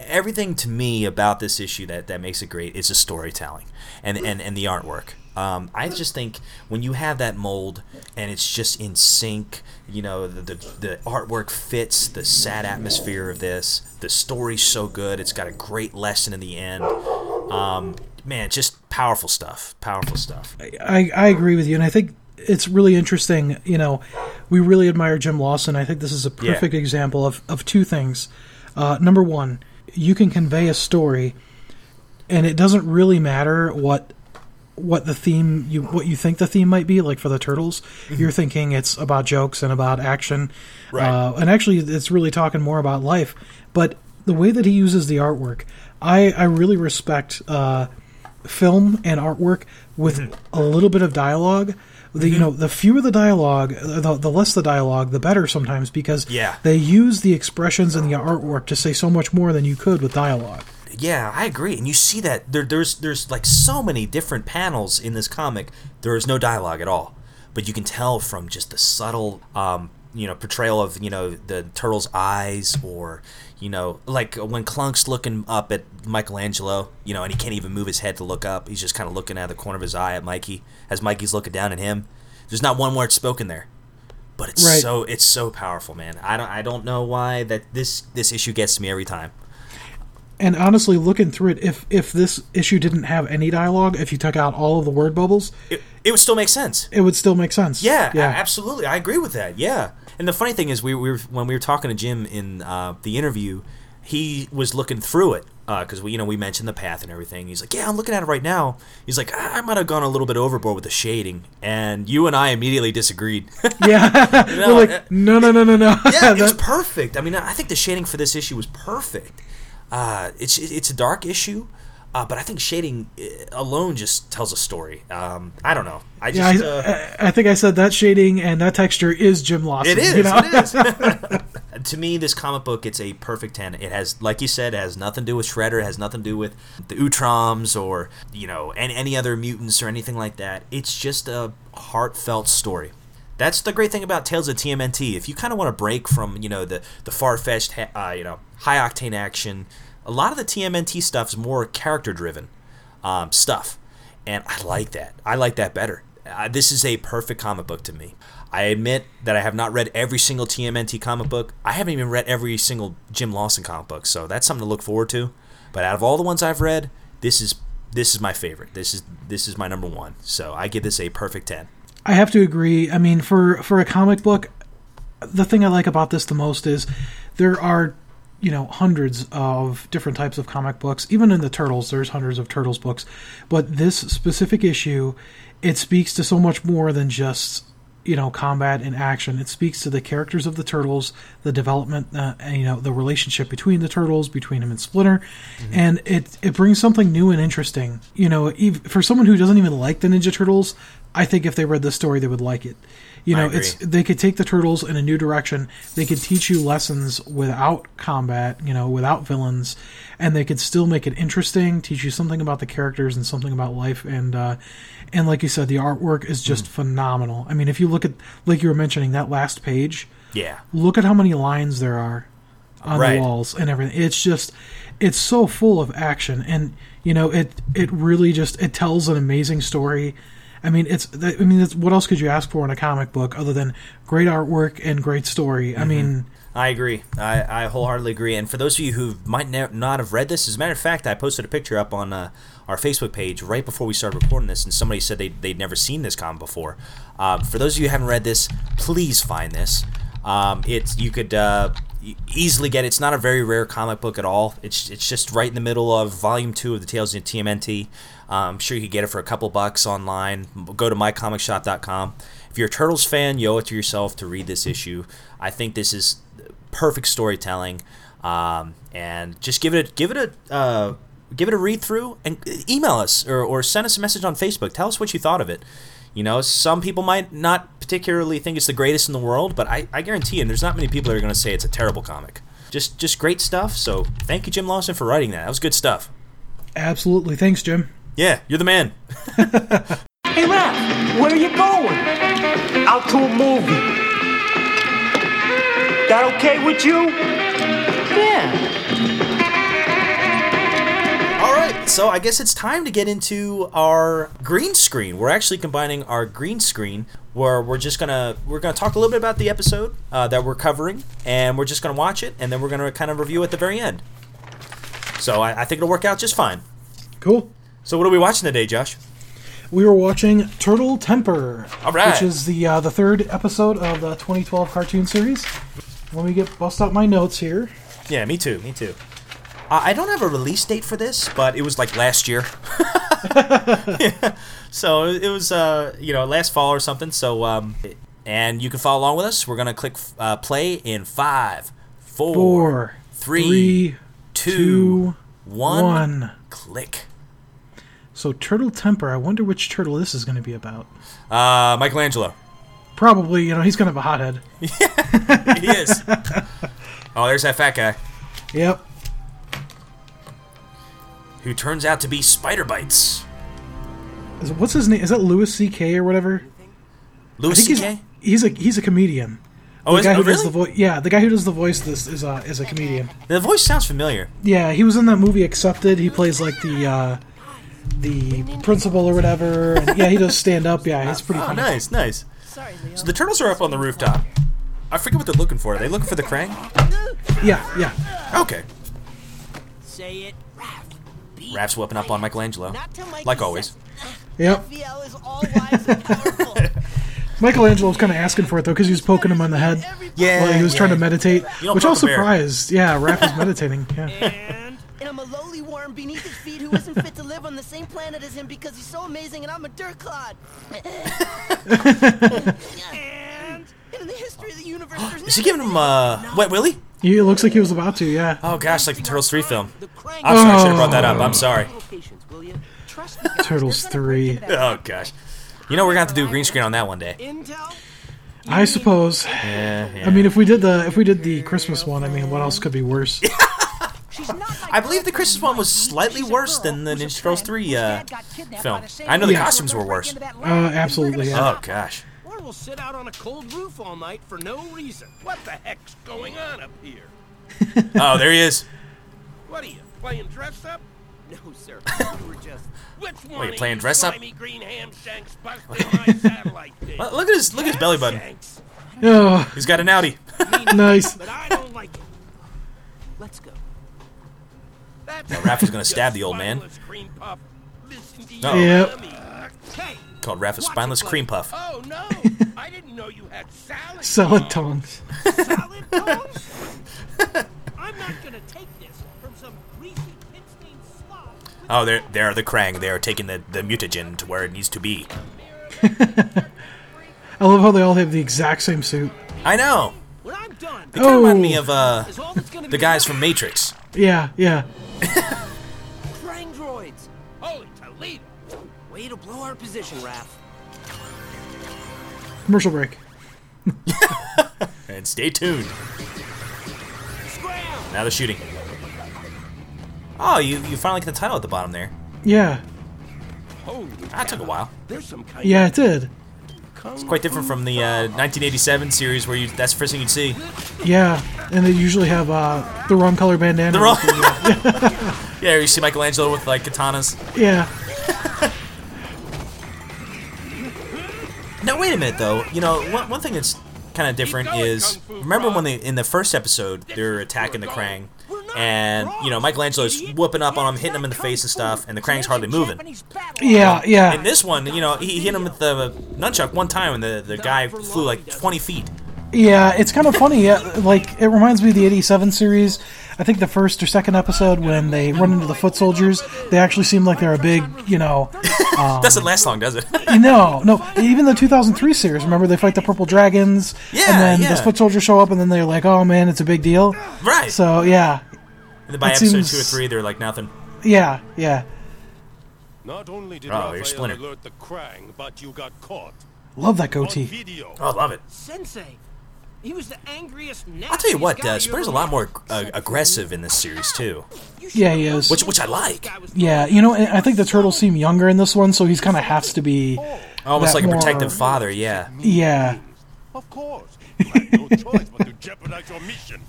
everything to me about this issue that, that makes it great is the storytelling and, and, and the artwork. Um, I just think when you have that mold and it's just in sync, you know, the, the, the artwork fits the sad atmosphere of this. The story's so good. It's got a great lesson in the end. Um, man, just powerful stuff. Powerful stuff. I, I agree with you, and I think it's really interesting. You know, we really admire Jim Lawson. I think this is a Yeah. perfect example of, of two things. Uh, number one, you can convey a story, and it doesn't really matter what what the theme you what you think the theme might be. Like for the turtles, you're thinking it's about jokes and about action, Right. uh, and actually it's really talking more about life. But the way that he uses the artwork, I I really respect. Uh, film and artwork with Mm-hmm. a little bit of dialogue. The, You know, the fewer the dialogue, the, the less the dialogue, the better sometimes because Yeah. they use the expressions and the artwork to say so much more than you could with dialogue. Yeah, I agree. And you see that there, there's there's like so many different panels in this comic. There is no dialogue at all, but you can tell from just the subtle, um, you know, portrayal of you know the turtle's eyes, or you know, like when Clunk's looking up at Michelangelo, you know, and he can't even move his head to look up. He's just kind of looking out of the corner of his eye at Mikey as Mikey's looking down at him. There's not one word spoken there but it's Right. so it's so powerful, man. I don't I don't know why that this this issue gets to me every time. And honestly, looking through it, if if this issue didn't have any dialogue, if you took out all of the word bubbles, It, it would still make sense. it would still make sense. Yeah, yeah. absolutely. I agree with that. Yeah. And the funny thing is, we, we were when we were talking to Jim in uh, the interview, he was looking through it because we you know we mentioned the path and everything. He's like, yeah, I'm looking at it right now. He's like, I, might have gone a little bit overboard with the shading, and you and I immediately disagreed. [LAUGHS] yeah. [LAUGHS] No, We're uh, like, no, no, no, no, no. yeah, it [LAUGHS] was perfect. I mean, I think the shading for this issue was perfect. Uh, it's it's a dark issue, uh, but I think shading uh, alone just tells a story. Um, I don't know. I yeah, just I, uh, I think I said that shading and that texture is Jim Lawson. It is. You know? It is. [LAUGHS] [LAUGHS] to me, this comic book, it's a perfect ten. It has, like you said, it has nothing to do with Shredder. It has nothing to do with the Utroms or you know any, any other mutants or anything like that. It's just a heartfelt story. That's the great thing about Tales of TMNT. If you kind of want to break from you know the the far fetched uh, you know high octane action, a lot of the TMNT stuff is more character driven um, stuff, and I like that. I like that better. Uh, this is a perfect comic book to me. I admit that I have not read every single TMNT comic book. I haven't even read every single Jim Lawson comic book, so that's something to look forward to. But out of all the ones I've read, this is this is my favorite. This is this is my number one. So I give this a perfect ten. I have to agree. I mean, for for a comic book, the thing I like about this the most is there are you know hundreds of different types of comic books. Even in the Turtles, there's hundreds of Turtles books. But this specific issue, it speaks to so much more than just you know combat and action. It speaks to the characters of the turtles, the development, uh, and, you know, the relationship between the turtles, between him and Splinter, and it it brings something new and interesting. You know, for someone who doesn't even like the Ninja Turtles, I think if they read this story, they would like it. You know, it's they could take the turtles in a new direction. They could teach you lessons without combat, you know, without villains, and they could still make it interesting, teach you something about the characters and something about life. And uh, and like you said, the artwork is just phenomenal. I mean, if you look at like you were mentioning that last page, Yeah. look at how many lines there are on Right. the walls and everything. It's just it's so full of action and you know it it really just it tells an amazing story. I mean it's I mean it's, what else could you ask for in a comic book other than great artwork and great story? Mm-hmm. I mean I agree. I, I wholeheartedly agree. And for those of you who might ne- not have read this, as a matter of fact, I posted a picture up on uh, our Facebook page right before we started recording this, and somebody said they, they'd never seen this comic before. Uh, for those of you who haven't read this, please find this. Um, it's you could uh, easily get. It's not a very rare comic book at all. It's it's just right in the middle of Volume Two of the Tales of TMNT. Um, I'm sure you could get it for a couple bucks online. Go to mycomicshop.com. If you're a Turtles fan, you owe it to yourself to read this issue. I think this is perfect storytelling, um, and just give it a give it a uh, give it a read through and email us or, or send us a message on Facebook. Tell us what you thought of it. You know, some people might not particularly think it's the greatest in the world, but I, I guarantee you, there's not many people that are going to say it's a terrible comic. Just just great stuff. So thank you, Jim Lawson, for writing that. That was good stuff. Absolutely. Thanks, Jim. Yeah, you're the man. Hey, Raph, where are you going? Out to a movie. That okay with you? Yeah. All right, so I guess it's time to get into our green screen. We're actually combining our green screen, where we're just gonna we're gonna talk a little bit about the episode uh, that we're covering, and we're just gonna watch it, and then we're gonna kind of review at the very end. So I, I think it'll work out just fine. Cool. So what are we watching today, Josh? We were watching Turtle Temper, All right. which is the uh, the third episode of the 2012 cartoon series. Let me get bust out my notes here. Yeah, me too. Me too. Uh, I don't have a release date for this, but it was like last year. Yeah. [LAUGHS] [LAUGHS] So it was, uh, you know, last fall or something. So, um, and you can follow along with us. We're gonna click uh, play in five, four, Four, three, three, two, two, one. one. Click. So Turtle Temper. I wonder which turtle this is going to be about. Uh, Michelangelo. Probably, you know, he's going to have a hothead. [LAUGHS] He is. oh, there's that fat guy Yep. who turns out to be Spider Bites. Is, what's his name? Is that Louis C.K. or whatever? Louis think he's, C.K. he's a he's a comedian. Oh, the is guy oh, who does really? the voice. Yeah, the guy who does the voice. This is a is a comedian. The voice sounds familiar. Yeah, he was in that movie Accepted. He plays like the uh, the principal or whatever. And, yeah, he does stand up. Yeah, he's pretty Oh, funny. nice, nice. So the turtles are up on the rooftop. I forget what they're looking for. Are they looking for the Krang? Yeah, yeah. Okay. Say it. Raph's whipping up on Michelangelo. Like always. [LAUGHS] Yep. VL is all wise and powerful. [LAUGHS] Michelangelo was kind of asking for it though because he was poking him on the head Yeah. while he was trying to meditate. Which I was poke a bear. surprised. Yeah, Raph was meditating. Yeah. [LAUGHS] and I'm a lowly worm beneath his feet who isn't fit to live on the same planet as him because he's so amazing and I'm a dirt clod. and in the history of the universe, there's Is he giving him uh Wet Willie? He, looks like he was about to. Yeah. Oh gosh, like the Turtles 3 film. the. I'm sorry, I should have brought that up. I'm sorry. Patience, will you? Trust Turtles three. Oh gosh. You know we're gonna have to do a green screen on that one day. I suppose. Yeah, yeah. I mean, if we did the if we did the Christmas one, I mean, what else could be worse? [LAUGHS] She's not like I believe the Christmas one was slightly worse than the Ninja Turtles 3 uh, film. I know the Yeah. costumes were worse. Uh, absolutely. Yeah. Oh gosh. Or we'll sit out on a cold roof all night for no reason. What the heck's going on up here? [LAUGHS] Oh, there he is. What are you, playing dress up? No, sir. We [LAUGHS] were just. Which one you of playing dress up? green ham shanks busted [LAUGHS] my satellite dish? Look look at his look at his belly button. Shanks. Oh, He's got an outie. nice. But I don't like it. Let's go. That's Raph is gonna stab the old man. spineless cream puff. Listen to you, Uh-oh. Yep. Called Raph a spineless cream puff. Oh no! [LAUGHS] I didn't know you had salad. Salad tongs. Salad [LAUGHS] tongs? I'm not gonna take this from some greasy pit-stained slob. Oh, there there are the Krang. They are taking the, the mutagen to where it needs to be. [LAUGHS] I love how they all have the exact same suit. I know. When I'm done, They kind of remind me Oh. of uh is all that's gonna the guys from Matrix. Yeah, yeah. Krang droids. Holy Toledo! Way to blow our position, Raph. Commercial break. [LAUGHS] And stay tuned. Scram! Now they're shooting. Oh, you you finally get the title at the bottom there. Yeah, Holy That took a while. There's some kind yeah, it did. Of Quite different from the uh, 1987 series where you that's the first thing you'd see. Yeah, and they usually have uh, the wrong color bandana. The wrong- [LAUGHS] Yeah, you see Michelangelo with like katanas. yeah, Now wait a minute though. You know, one, one thing that's kind of different is remember when they in the first episode they're attacking the Krang, and you know Michelangelo's whooping up on him, hitting him in the face and stuff, and the Krang's hardly moving. yeah, yeah. In this one, you know, he hit him with the nunchuck one time, and the, the guy flew like 20 feet. Yeah, it's kind of funny. Yeah, like it reminds me of the '87 series. I think the first or second episode when they run into the foot soldiers, they actually seem like they're a big, you know. [LAUGHS] Um, Doesn't last long, does it? [LAUGHS] no, no. [LAUGHS] Even the 2003 series. Remember they fight the purple dragons, Yeah, and then yeah. the foot soldiers show up, and then they're like, "Oh man, it's a big deal." right. So yeah, and then by it episode seems- two or three, they're like nothing. yeah, yeah. Not only did Oh, you're Raphael alert the Krang, but you got caught. Love that goatee. video. Oh, love it. Sensei, he was the angriest. I'll tell you what, nastiest uh, you a lot more uh, aggressive in this series too, Yeah, he is. which which I like. Yeah, you know, I think the turtles seem younger in this one, so he's kind of has to be. Almost like a more- protective father. Yeah. Yeah, Of course. You had no [LAUGHS] choice but to jeopardize your mission.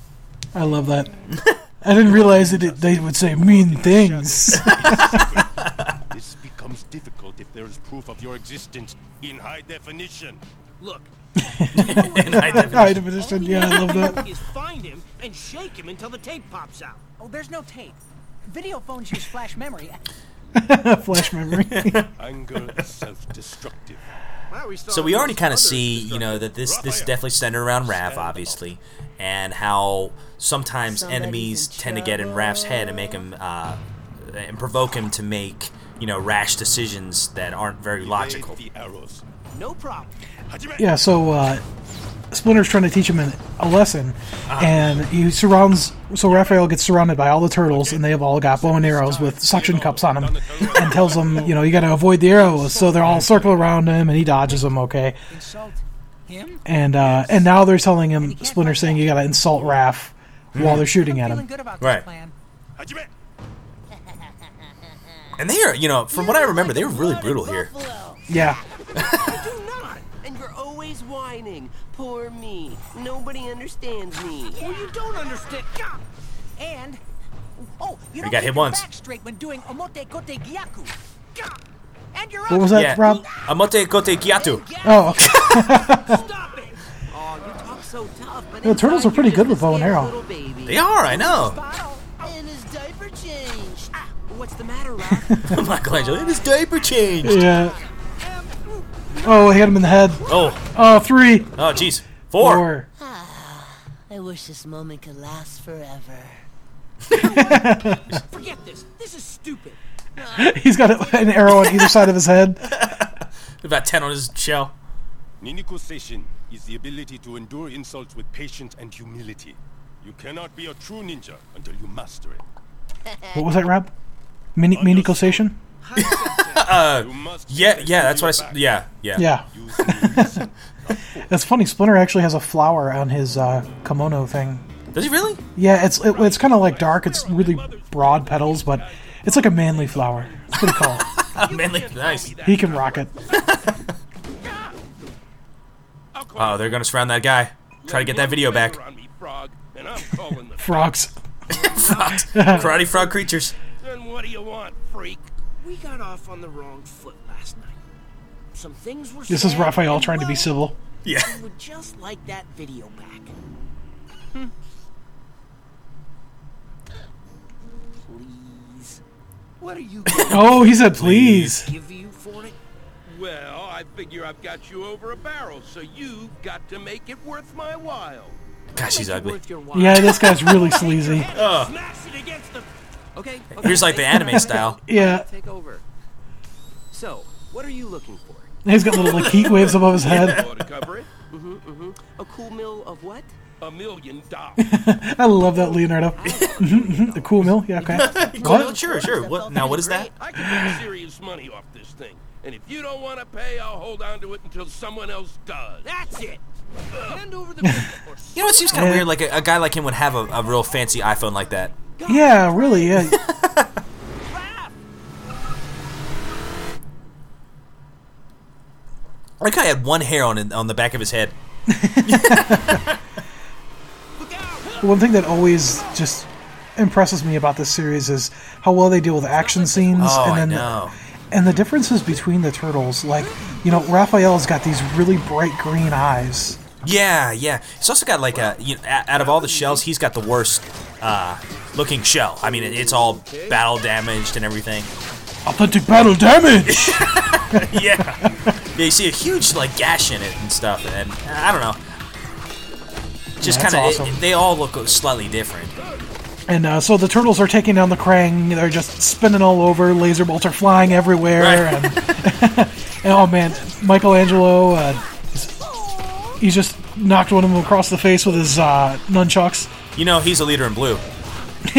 I love that. I didn't realize that it, they would say mean things. [LAUGHS] This becomes difficult if there is proof of your existence in high definition. Look, [LAUGHS] In high definition. High definition, yeah, I love that. is find him and shake him until the tape pops out. Oh, there's no tape. Video phones use flash memory. [LAUGHS] Flash memory. [LAUGHS] Anger is self-destructive. Well, we still So we already kind of see, you know, that this this is definitely centered around Raph, obviously, and how sometimes Somebody's enemies in tend to get in Raph's head and make him uh, and provoke him to make you know rash decisions that aren't very logical. The arrows. No problem. Yeah, so uh, Splinter's trying to teach him an, a lesson, and he surrounds. So Raphael gets surrounded by all the turtles, and they have all got bow and arrows with suction cups on them, and tells them, you know, you got to avoid the arrows. So they're all circle around him, and he dodges them. Okay, Insult him? and uh, and now they're telling him, Splinter saying you got to insult Raph while they're shooting at him. good about Right. plan. And they are, you know, from what I remember, they were really brutal here. Yeah, [LAUGHS] I do not. And you're always whining. Poor me. Nobody understands me. Well, you don't understand. God. And oh, you don't got keep hit your once. back straight when doing omote kote gyaku. Gah! And you're what was that, Yeah. Rob? Amote kote kiatu. Oh. Stop it. [LAUGHS] Oh, you talk so tough, but The turtles are pretty good with bow and arrow. They are, I know. And his diaper changed. Ah, what's the matter, Ralph? Michelangelo, [LAUGHS] his diaper changed. yeah. Oh, I hit him in the head. Oh, Oh, three, oh, jeez, four. four. Ah, I wish this moment could last forever. [LAUGHS] Forget this. This is stupid. He's got an arrow on either side of his head. [LAUGHS] About ten on his shell. Ninniku Seishin is the ability to endure insults with patience and humility. You cannot be a true ninja until you master it. What was that, Rob? Mini mini cosation? You must Yeah, yeah, that's what I said. back Yeah, yeah. Yeah. using reason. [LAUGHS] It's funny. Splinter actually has a flower on his uh, kimono thing. Does he really? Yeah, it's it, it's kind of like dark. It's really broad petals, but it's like a manly flower. It's pretty cool. [LAUGHS] Manly, nice. he can rock it. Oh, they're gonna surround that guy. Try to get that video back. On me, frog, and I'm calling the [LAUGHS] Frogs. Frogs. Karate frog creatures. Then what do you want, freak? We got off on the wrong foot last night. Some things were This is Raphael and, trying to be civil. Yeah. I would just like that video back. Please. What are you [LAUGHS] Oh, he said please. to give you for it? Well, I figure I've got you over a barrel, so you've got to make it worth my while. Gosh, he's ugly. worth your while. Yeah, this guy's really [LAUGHS] sleazy. Smash it against the. Okay. okay Here's like the anime [LAUGHS] style. Yeah, Take over. So, what are you looking for? he's got little like heat waves above his [LAUGHS] head. Want to cover it? A cool mill of what? A million dollars. [LAUGHS] I love that Leonardo. Mhm, mhm. the cool mill. Yeah, okay. Cool. What? Sure, sure. What? Now, what is that? I can make serious money off this thing. And if you don't want to pay, I'll hold on to it until someone else does. That's it. Hand over the video You know, it seems kind of weird. Like a, a guy like him would have a, a real fancy iPhone like that. Yeah, really. Yeah. [LAUGHS] Like I had one hair on on the back of his head. [LAUGHS] One thing that always just impresses me about this series is how well they deal with action scenes Oh, and I then know. and the differences between the turtles. Like, you know, Raphael's got these really bright green eyes. Yeah, yeah. He's also got like a you know, out of all the shells, he's got the worst uh, looking shell. I mean, it's all battle damaged and everything. Authentic battle damage. [LAUGHS] yeah. yeah, you see a huge like gash in it and stuff, and I don't know. just Yeah, kind of awesome. they all look slightly different. And uh, so the turtles are taking down the Krang. They're just spinning all over. Laser bolts are flying everywhere. Right. And, [LAUGHS] and oh man, Michelangelo, uh, he's just knocked one of them across the face with his uh, nunchucks. You know, he's a leader in blue. [LAUGHS]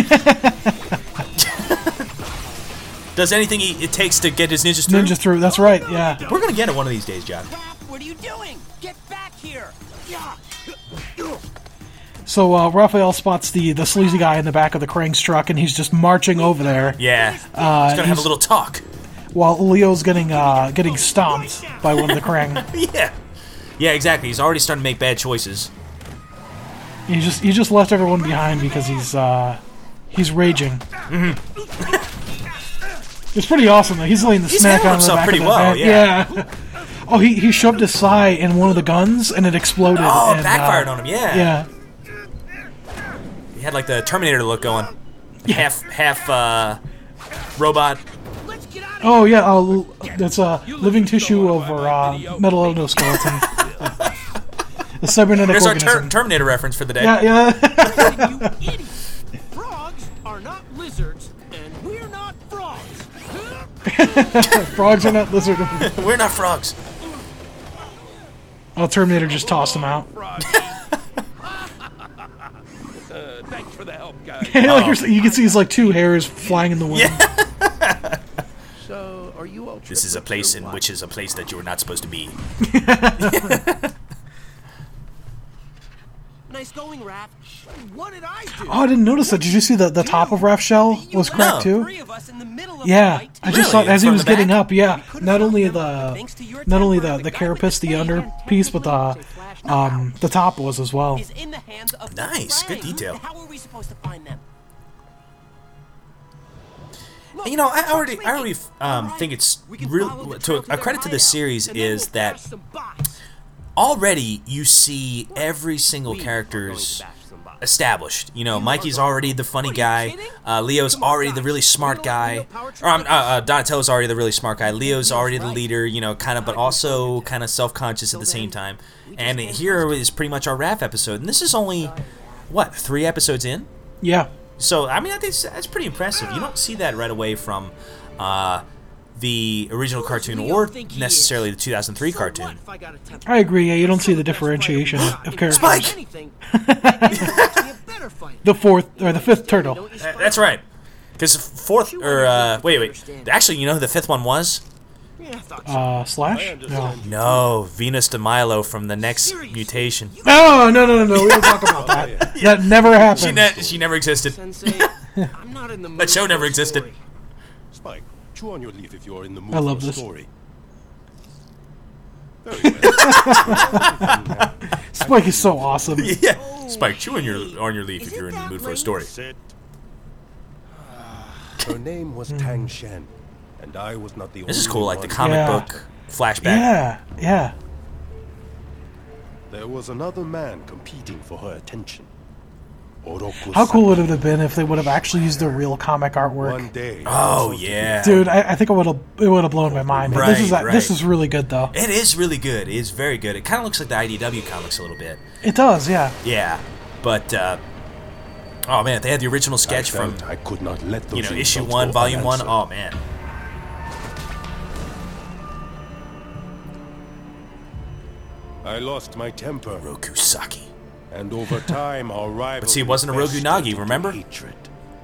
Does anything he, it takes to get his ninjas through. Ninja through. That's right. Yeah. We're gonna get it one of these days, John. What are you doing? Get back here! Yeah. So uh, Raphael spots the the sleazy guy in the back of the Krang's truck, and he's just marching over there. Yeah, Uh, he's gonna have a little talk. While Leo's getting uh, getting stomped by one of the Krang. [LAUGHS] yeah, yeah, exactly. He's already starting to make bad choices. He just he just left everyone behind because he's uh he's raging. It's pretty awesome though. He's laying the He's smack handling on the himself back pretty of the well, van. yeah. [LAUGHS] Oh, he he shoved his thigh in one of the guns and it exploded. Oh, and, backfired uh, on him. Yeah. Yeah. He had like the Terminator look going. Half, half uh, robot. Oh yeah. Uh, that's uh living tissue over uh, metal endoskeleton. [LAUGHS] [LAUGHS] a cybernetic There's our ter- Terminator reference for the day. yeah, yeah. [LAUGHS] you idiot! Frogs are not lizards, and we're not frogs. [LAUGHS] Frogs are not lizard. We're not frogs. Oh, Terminator just tossed him out. Uh, thanks for the help, guys. Like, you're- you can see his like two hairs flying in the wind. so, are you all This is a place in which is a place that you are not supposed to be. [LAUGHS] Nice going, Raph. What did I do? Oh, I didn't notice that. Did you see that the top of Raph's shell was cracked too? Of us in the of Yeah, the fight. I just Really? saw as he From was the getting back? up. Yeah, not only the not only the the carapace, the under piece, but the um the top was as well. Is in the hands of the Nice, good detail. How are we supposed to find them? You know, I already, I already um, think it's real. To a credit to this series is that already you see every single character's established. You know, Mikey's already the funny guy. Uh, Leo's already the really smart guy. Or um, uh, uh, Donatello's already the really smart guy. Leo's already the leader. You know, kind of, but also kind of self-conscious at the same time. And here is pretty much our Raph episode, and this is only what three episodes in. Yeah, So I mean, I think that's- that's pretty impressive. You don't see that right away from uh, the original cartoon or necessarily the 2003 cartoon. I agree. Yeah, you don't see the differentiation of characters. Spike! Anything. [LAUGHS] a better fight. The fourth or the fifth turtle. Uh, That's right. Because fourth or uh, wait, wait. Actually, you know who the fifth one was? Uh, Slash. No. No, Venus de Milo from the next mutation. No, no, no, no, no. We don't talk about [LAUGHS] that. That never She, happened. ne- she never existed. Sensei, [LAUGHS] I'm not in the mood That show never existed. Spike, chew on your leaf if you're in the mood I love for a this. story. [LAUGHS] Very well. Spike is so awesome. yeah. Spike, chew on your on your leaf if you're in the mood for a story. Sit. [SIGHS] Her name was Tang Shen, and I was not the This is cool, like the comic Yeah. book flashback. Yeah, yeah. There was another man competing for her attention. Oroku How cool would it have been if they would have actually used the real comic artwork? One day. Oh yeah, Dude, I, I think it would have it would have blown my mind. But this is Right, this is really good though. It is really good. It is very good. It kind of looks like the IDW comics a little bit. It does, yeah. Yeah, but uh, oh man, they had the original sketch I from I could not let those you know issue one, go volume one. Oh man, I lost my temper, Rokusaki. and over [LAUGHS] time our rival. But see, it wasn't a Rogu Nagi, remember? Hatred.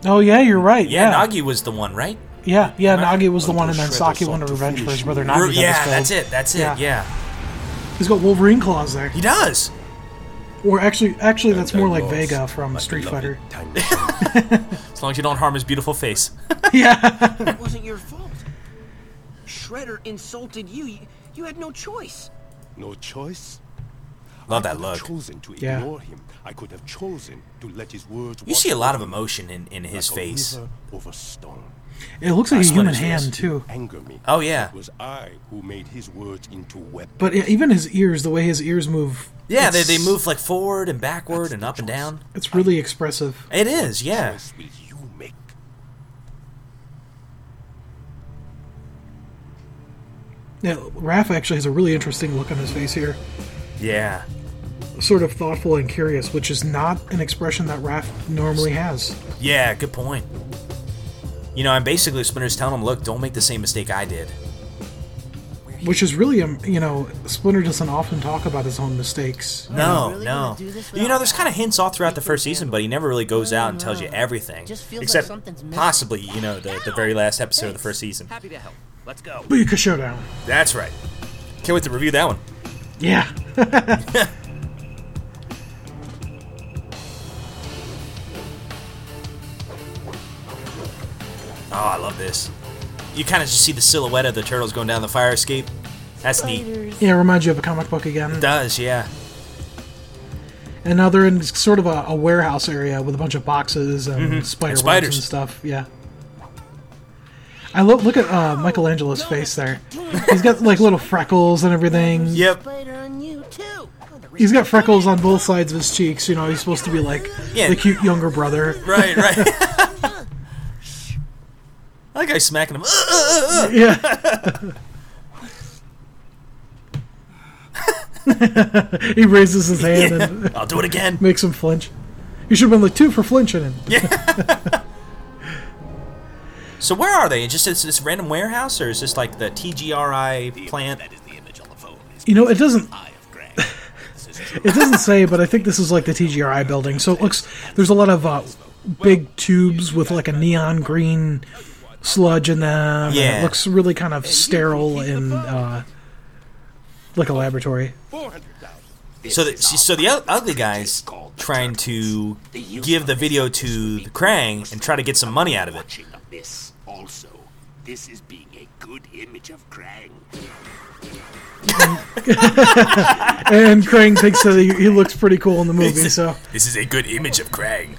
Oh yeah, you're right. Yeah, Yeah, Nagi was the one, right? yeah, yeah. Nagi was the one, and then Saki sought wanted revenge for his brother. Nagi. Ro- that yeah, that's it. That's it. Yeah. Yeah, He's got Wolverine claws there. he does. Or actually, actually, that's more like Vega from my Street Fighter. [LAUGHS] As long as you don't harm his beautiful face. [LAUGHS] yeah. It wasn't your fault. Shredder insulted you. You, you had no choice. No choice. Love that could have look. chosen to Yeah. ignore him. I could have chosen to let his words. You see a lot of emotion in, in his like face. over stone. It looks like I a human hand too. Anger me. Oh yeah, It was I who made his words into weapons. But even his ears, the way his ears move. yeah. They, they move like forward and backward and up and down. It's really expressive. It is, yeah. Choice will you make? Yeah, Raph actually has a really interesting look on his face here. Yeah. sort of thoughtful and curious, which is not an expression that Raph normally has. Yeah, good point. You know, and basically Splinter's telling him, look, don't make the same mistake I did. Which is really, um, you know, Splinter doesn't often talk about his own mistakes. No, really no. do You know, there's kind of hints all throughout the first season, but he never really goes out and tells you everything. Just feels like Except something's possibly, you know, the, the very last episode of the first season. Happy to help. Let's go. Booyaka Showdown. That's right. Can't wait to review that one. Yeah. [LAUGHS] Oh, I love this. You kind of just see the silhouette of the turtles going down the fire escape. That's neat. yeah, it reminds you of a comic book again. It does, yeah. And now they're in sort of a, a warehouse area with a bunch of boxes and mm-hmm. spider And webs spiders. and stuff. Yeah. I look look at uh, Michelangelo's face there. He's got like little freckles and everything. Yep. Spider on you too. He's got freckles on both sides of his cheeks. You know, he's supposed to be like Yeah. the cute younger brother. Right, right. [LAUGHS] that he's smacking him. Uh, uh, uh. Yeah. [LAUGHS] [LAUGHS] he raises his hand and I'll do it again. makes him flinch. You should have been like two for flinching him. So where are they? Just this, this random warehouse, or is this like the TCRI plant? That is the image on the phone. You know, it doesn't eye of Greg. This [LAUGHS] is true. It doesn't say, but I think this is like the TCRI building. So it looks there's a lot of uh, big tubes with like a neon green sludge in them. Yeah. it looks really kind of sterile and uh, like a laboratory. So the, so the ugly guys trying to give the video to the Krang and try to get some money out of it. Watching of this also. This is being a good image of Krang. [LAUGHS] And Krang thinks that he, he looks pretty cool in the movie, so This is a good image of Krang.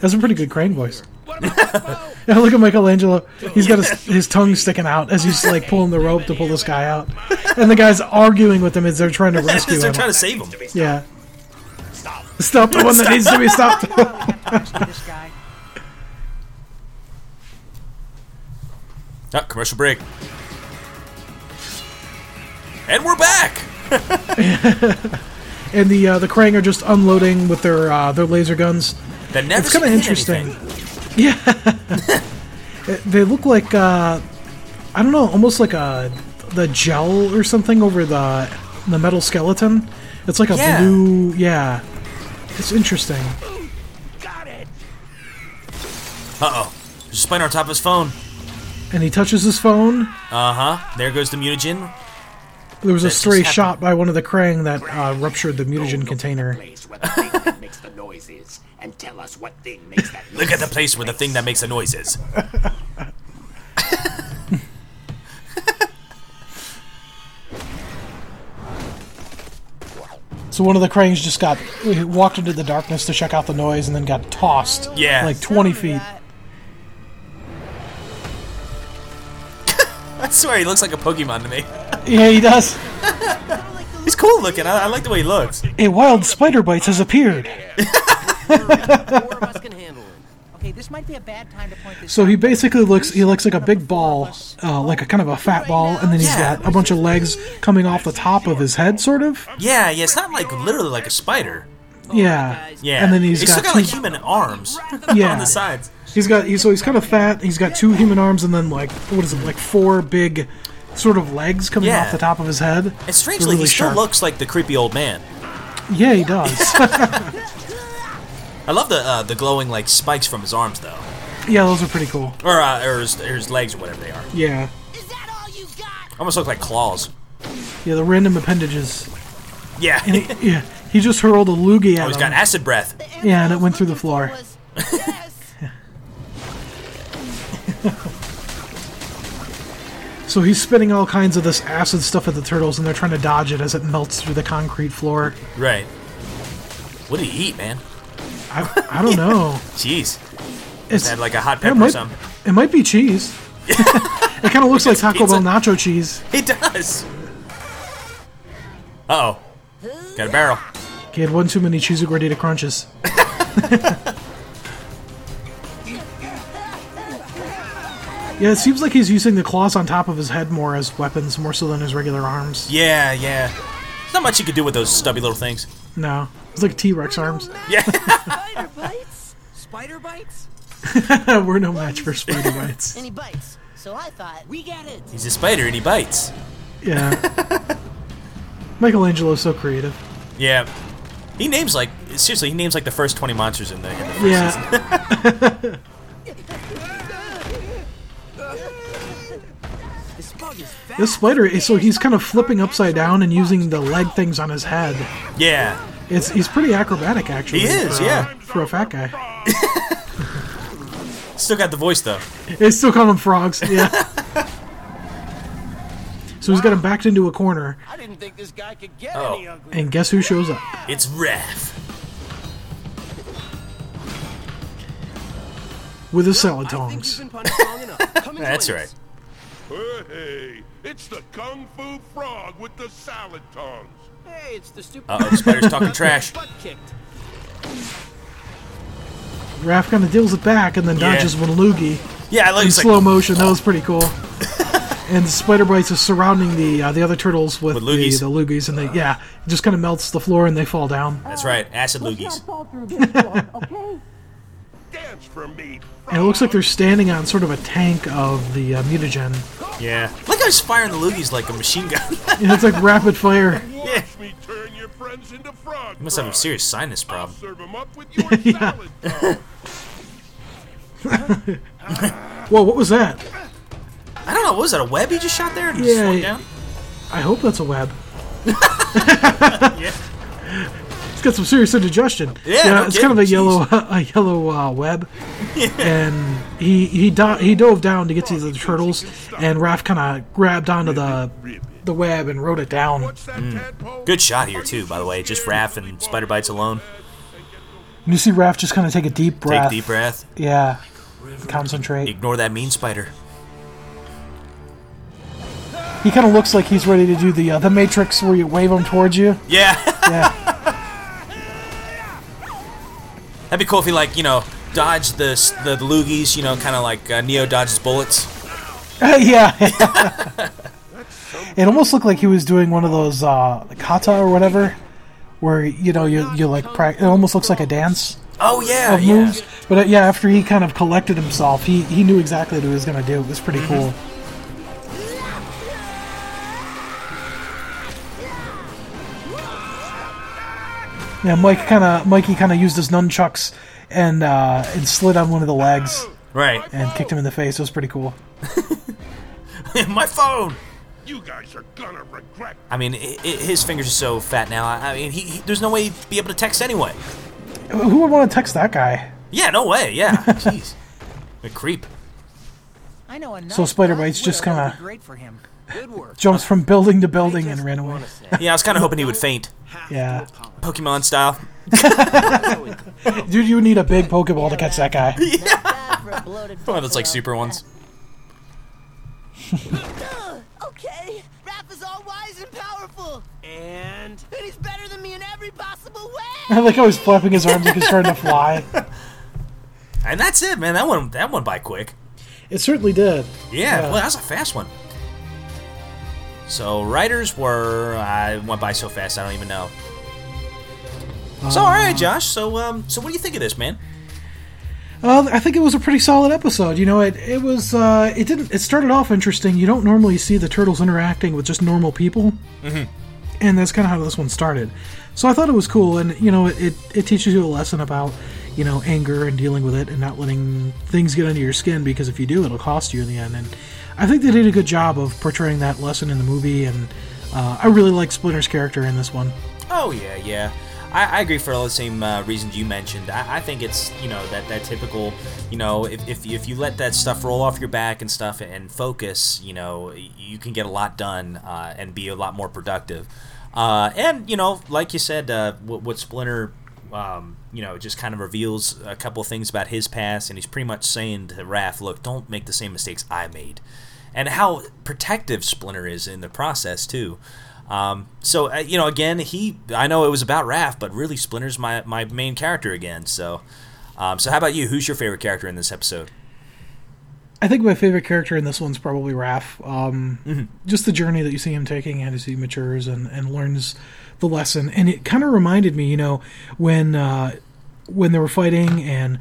has a pretty good Krang voice. [LAUGHS] yeah, look at Michelangelo. He's got his, [LAUGHS] his tongue sticking out as he's like pulling the rope to pull this guy out, and the guy's arguing with him as they're trying to rescue They're him. trying to save him. Yeah. Stop the one that needs to be stopped. Ah, commercial break. And we're back. [LAUGHS] and the uh, the Krang are just unloading with their uh, their laser guns. That never It's kind of seem to hit interesting. anything. [LAUGHS] Yeah, It- [LAUGHS] they look like uh, I don't know, almost like a the gel or something over the the metal skeleton. It's like a Yeah. blue. Yeah, it's interesting. Got it. Uh oh. There's a spider on top of his phone. And he touches his phone. Uh huh. There goes the mutagen. There was a That just stray shot by one of the Krang that uh, ruptured the mutagen container. Place where the thing that makes the noise is, and tell us what thing makes that noise. Look at the place where the thing that makes the noise is. [LAUGHS] So one of the Krangs just got walked into the darkness to check out the noise and then got tossed. Yeah. like twenty feet. Swear he looks like a Pokemon to me. [LAUGHS] Yeah, he does. [LAUGHS] He's cool looking. I, I like the way he looks. A wild spider bite has appeared. Four of us can handle it. Okay, this might be a bad time to point this So he basically looks he looks like a big ball, uh, like a kind of a fat ball, and then he's Yeah. got a bunch of legs coming off the top of his head, sort of. Yeah, yeah. It's not like literally like a spider. Yeah. Yeah. And then he's still got got two, like human arms [LAUGHS] on yeah. the sides. He's got he's so he's kind of fat. He's got two human arms and then like what is it like four big sort of legs coming Yeah. off the top of his head. And They're strangely, really he still sharp. looks like the creepy old man. Yeah, he does. [LAUGHS] [LAUGHS] I love the uh, the glowing like spikes from his arms though, yeah, those are pretty cool. or uh, or, his, or his legs or whatever they are. Yeah. Is that all you got? Almost look like claws. Yeah, the random appendages. Yeah. He, yeah, he just hurled a loogie at oh, at he's him. got acid breath. Yeah, and it went through the floor. [LAUGHS] So he's spitting all kinds of this acid stuff at the turtles, and they're trying to dodge it as it melts through the concrete floor. Right. What did he eat, man? I, I don't know. [LAUGHS] Jeez. It's Had like a hot it pepper or something. it might be cheese. [LAUGHS] it kind of looks like Taco. Bell nacho cheese. It does. Uh oh. Got a barrel. He had one too many cheesy gordita crunches. Yeah, it seems like he's using the claws on top of his head more as weapons, more so than his regular arms. Yeah, yeah. There's not much you could do with those stubby little things. No, it's like T Rex arms. Yeah. Spider [LAUGHS] bites? Spider bites? [LAUGHS] We're no match for spider bites. And he bites. So I thought. We get it. He's a spider and he bites. Yeah. [LAUGHS] Michelangelo's so creative. Yeah. He names like seriously. He names like the first twenty monsters in the, in the first Yeah. This This spider so he's kind of flipping upside down and using the leg things on his head. Yeah. It's he's pretty acrobatic actually. He is, for, uh, yeah. for a fat guy. [LAUGHS] Still got the voice though. They still call them frogs. Yeah. [LAUGHS] so he's got him backed into a corner, I didn't think this guy could get Oh. any ugly. and guess who shows up? It's Raph. With his salad I think you've tongs. been punished long enough. [LAUGHS] Come and That's right. Hey, it's the Kung Fu Frog with the salad tongs. Hey, it's the stupid. Uh oh, spider's talking [LAUGHS] trash. Butt kicked. Raph kind of deals it back and then Yeah. dodges one loogie Yeah, I like in slow like motion. That was pretty cool. [LAUGHS] and the spider bites is surrounding the uh, the other turtles with, With the, loogies. the loogies, and they yeah, it just kind of melts the floor and they fall down. that's right. Acid loogies. Dance for me, And it looks like they're standing on sort of a tank of the uh, mutagen. Yeah. Look how he's firing the loogies like a machine gun. [LAUGHS] And it's like rapid fire. Watch me turn your friends into frogs. he must have a serious sinus I'll problem. serve 'em up with [LAUGHS] your Yeah. [LAUGHS] Whoa, what was that? I don't know. What was that? A web he just shot there and just Yeah, swung down? I hope that's a web. Yeah. It's got some serious indigestion. Yeah, no it's kind of a kidding, yellow [LAUGHS] a yellow uh, web. [LAUGHS] And he he do- he dove down to get to the turtles, and Raph kind of grabbed onto the the web and rode it down. Tadpole? Good shot here too, by the way. Just Raph and Spider Bytez alone. And you see Raph just kind of take a deep breath. Take deep breath. Yeah. Concentrate. Ignore that mean spider. He kind of looks like he's ready to do the uh, the Matrix where you wave him towards you. Yeah. Yeah. [LAUGHS] That'd be cool if he like you know dodged the the, the loogies. You know, kind of like uh, Neo dodges bullets. [LAUGHS] yeah. it almost looked like he was doing one of those uh, kata or whatever, where you know you you like prac It almost looks like a dance Oh yeah, yeah. moves. But uh, yeah, after he kind of collected himself, he he knew exactly what he was gonna do. It was pretty Mm-hmm. cool. Yeah, Mike kind of Mikey kind of used his nunchucks and uh, and slid on one of the legs Right. and kicked him in the face. It was pretty cool. [LAUGHS] My phone. You guys are gonna regret. I mean, i i his fingers are so fat now. I, I mean, he, he, there's no way he'd be able to text anyway. Who would want to text that guy? Yeah, no way. Yeah. [LAUGHS] Jeez. A creep. I know a So Spider Bytez's just kinda- great for him. Good work. Jumps from building to building and ran away. Yeah, I was kind of hoping he would faint, Yeah. Pokemon style. [LAUGHS] Dude, you would need a big Pokeball to catch that guy. [LAUGHS] Not bad for a bloated One of those like super ones. [LAUGHS] Okay, Raph is all wise and powerful, And and he's better than me in every possible I way. like how he's flapping his arms like he's trying to fly. And that's it, man. That one that went by quick. It certainly did. Yeah, Yeah. well, that was a fast one. So writers were I went by so fast I don't even know. So all right, Josh. So um, so what do you think of this, man? Uh, I think it was a pretty solid episode. You know, it it was uh, it didn't it started off interesting. You don't normally see the turtles interacting with just normal people, mm-hmm. and that's kind of how this one started. So I thought it was cool, and you know, it, it it teaches you a lesson about you know anger and dealing with it, and not letting things get under your skin because if you do, it'll cost you in the end. And I think they did a good job of portraying that lesson in the movie, and uh, I really like Splinter's character in this one. Oh yeah, yeah. I, I agree for all the same uh, reasons you mentioned. I, I think it's you know that that typical you know if, if if you let that stuff roll off your back and stuff and focus, you know you can get a lot done uh, and be a lot more productive. Uh, and you know, like you said, uh, what, what Splinter. Um, you know, just kind of reveals a couple things about his past, and he's pretty much saying to Raph, "Look, don't make the same mistakes I made," and how protective Splinter is in the process too. Um, so uh, you know, again, he I know it was about Raph, but really Splinter's my my main character again. So, um, so how about you? Who's your favorite character in this episode? I think my favorite character in this one's probably Raph. Um, Mm-hmm. Just the journey that you see him taking and as he matures and, and learns the lesson. And it kind of reminded me, you know, when uh, when they were fighting and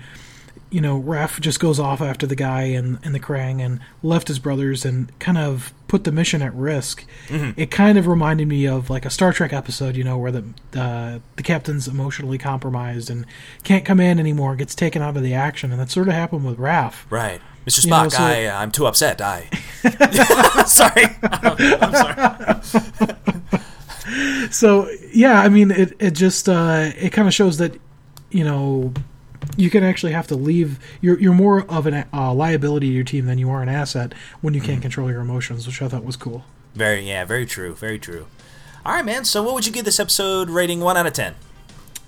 you know Raph just goes off after the guy and, and the Krang and left his brothers and kind of put the mission at risk. Mhm. It kind of reminded me of like a Star Trek episode, you know, where the uh, the captain's emotionally compromised and can't come in anymore, gets taken out of the action, and that sort of happened with Raph. Right. Mr. You know, Spock, so- I, uh, I'm too upset. I. [LAUGHS] [LAUGHS] sorry. I'm sorry. [LAUGHS] so yeah, I mean, it it just uh, it kind of shows that you know you can actually have to leave. You're you're more of an uh, liability to your team than you are an asset when you can't control your emotions, which I thought was cool. Very, yeah, very true. Very true. All right, man. So, what would you give this episode rating? One out of ten.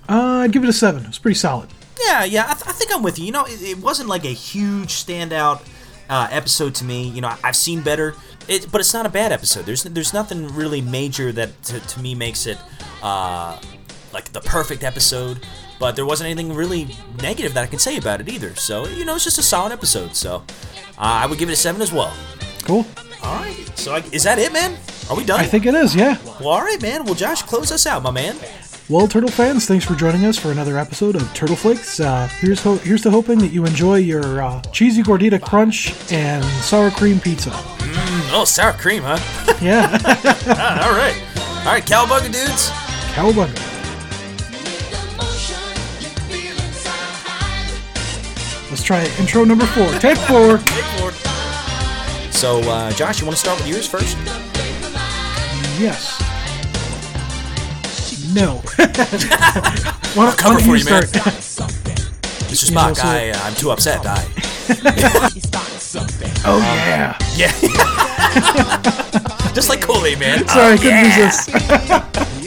Uh, I'd give it a seven. It was pretty solid. Yeah, yeah. I, th- I think I'm with you. You know, it, it wasn't like a huge standout uh, episode to me. You know, I've seen better, it, but it's not a bad episode. There's there's nothing really major that to, to me makes it uh, like the perfect episode. But there wasn't anything really negative that I can say about it either. So you know, it's just a solid episode. So uh, I would give it a seven as well. Cool. All right. So I, is that it, man? Are we done? I think it is. Yeah. Well, all right, man. Well, Josh, close us out, my man. Well, Turtle fans, thanks for joining us for another episode of Turtle Flakes. Uh, here's ho- here's to hoping that you enjoy your uh, cheesy gordita crunch and sour cream pizza. Mm, oh, sour cream, huh? [LAUGHS] Yeah. all right. All right, cowabunga dudes. Cowabunga. Let's try it. intro number four. Take four. Take four. So, uh, Josh, you want to start with yours first? Yes. No. [LAUGHS] why don't, cover why for you you, man. start? Mr. You know, Spock, so- I, uh, I'm too upset. I. [LAUGHS] oh yeah. Yeah. [LAUGHS] Just like Kool-Aid, man. Sorry, Oh, I couldn't yeah. resist.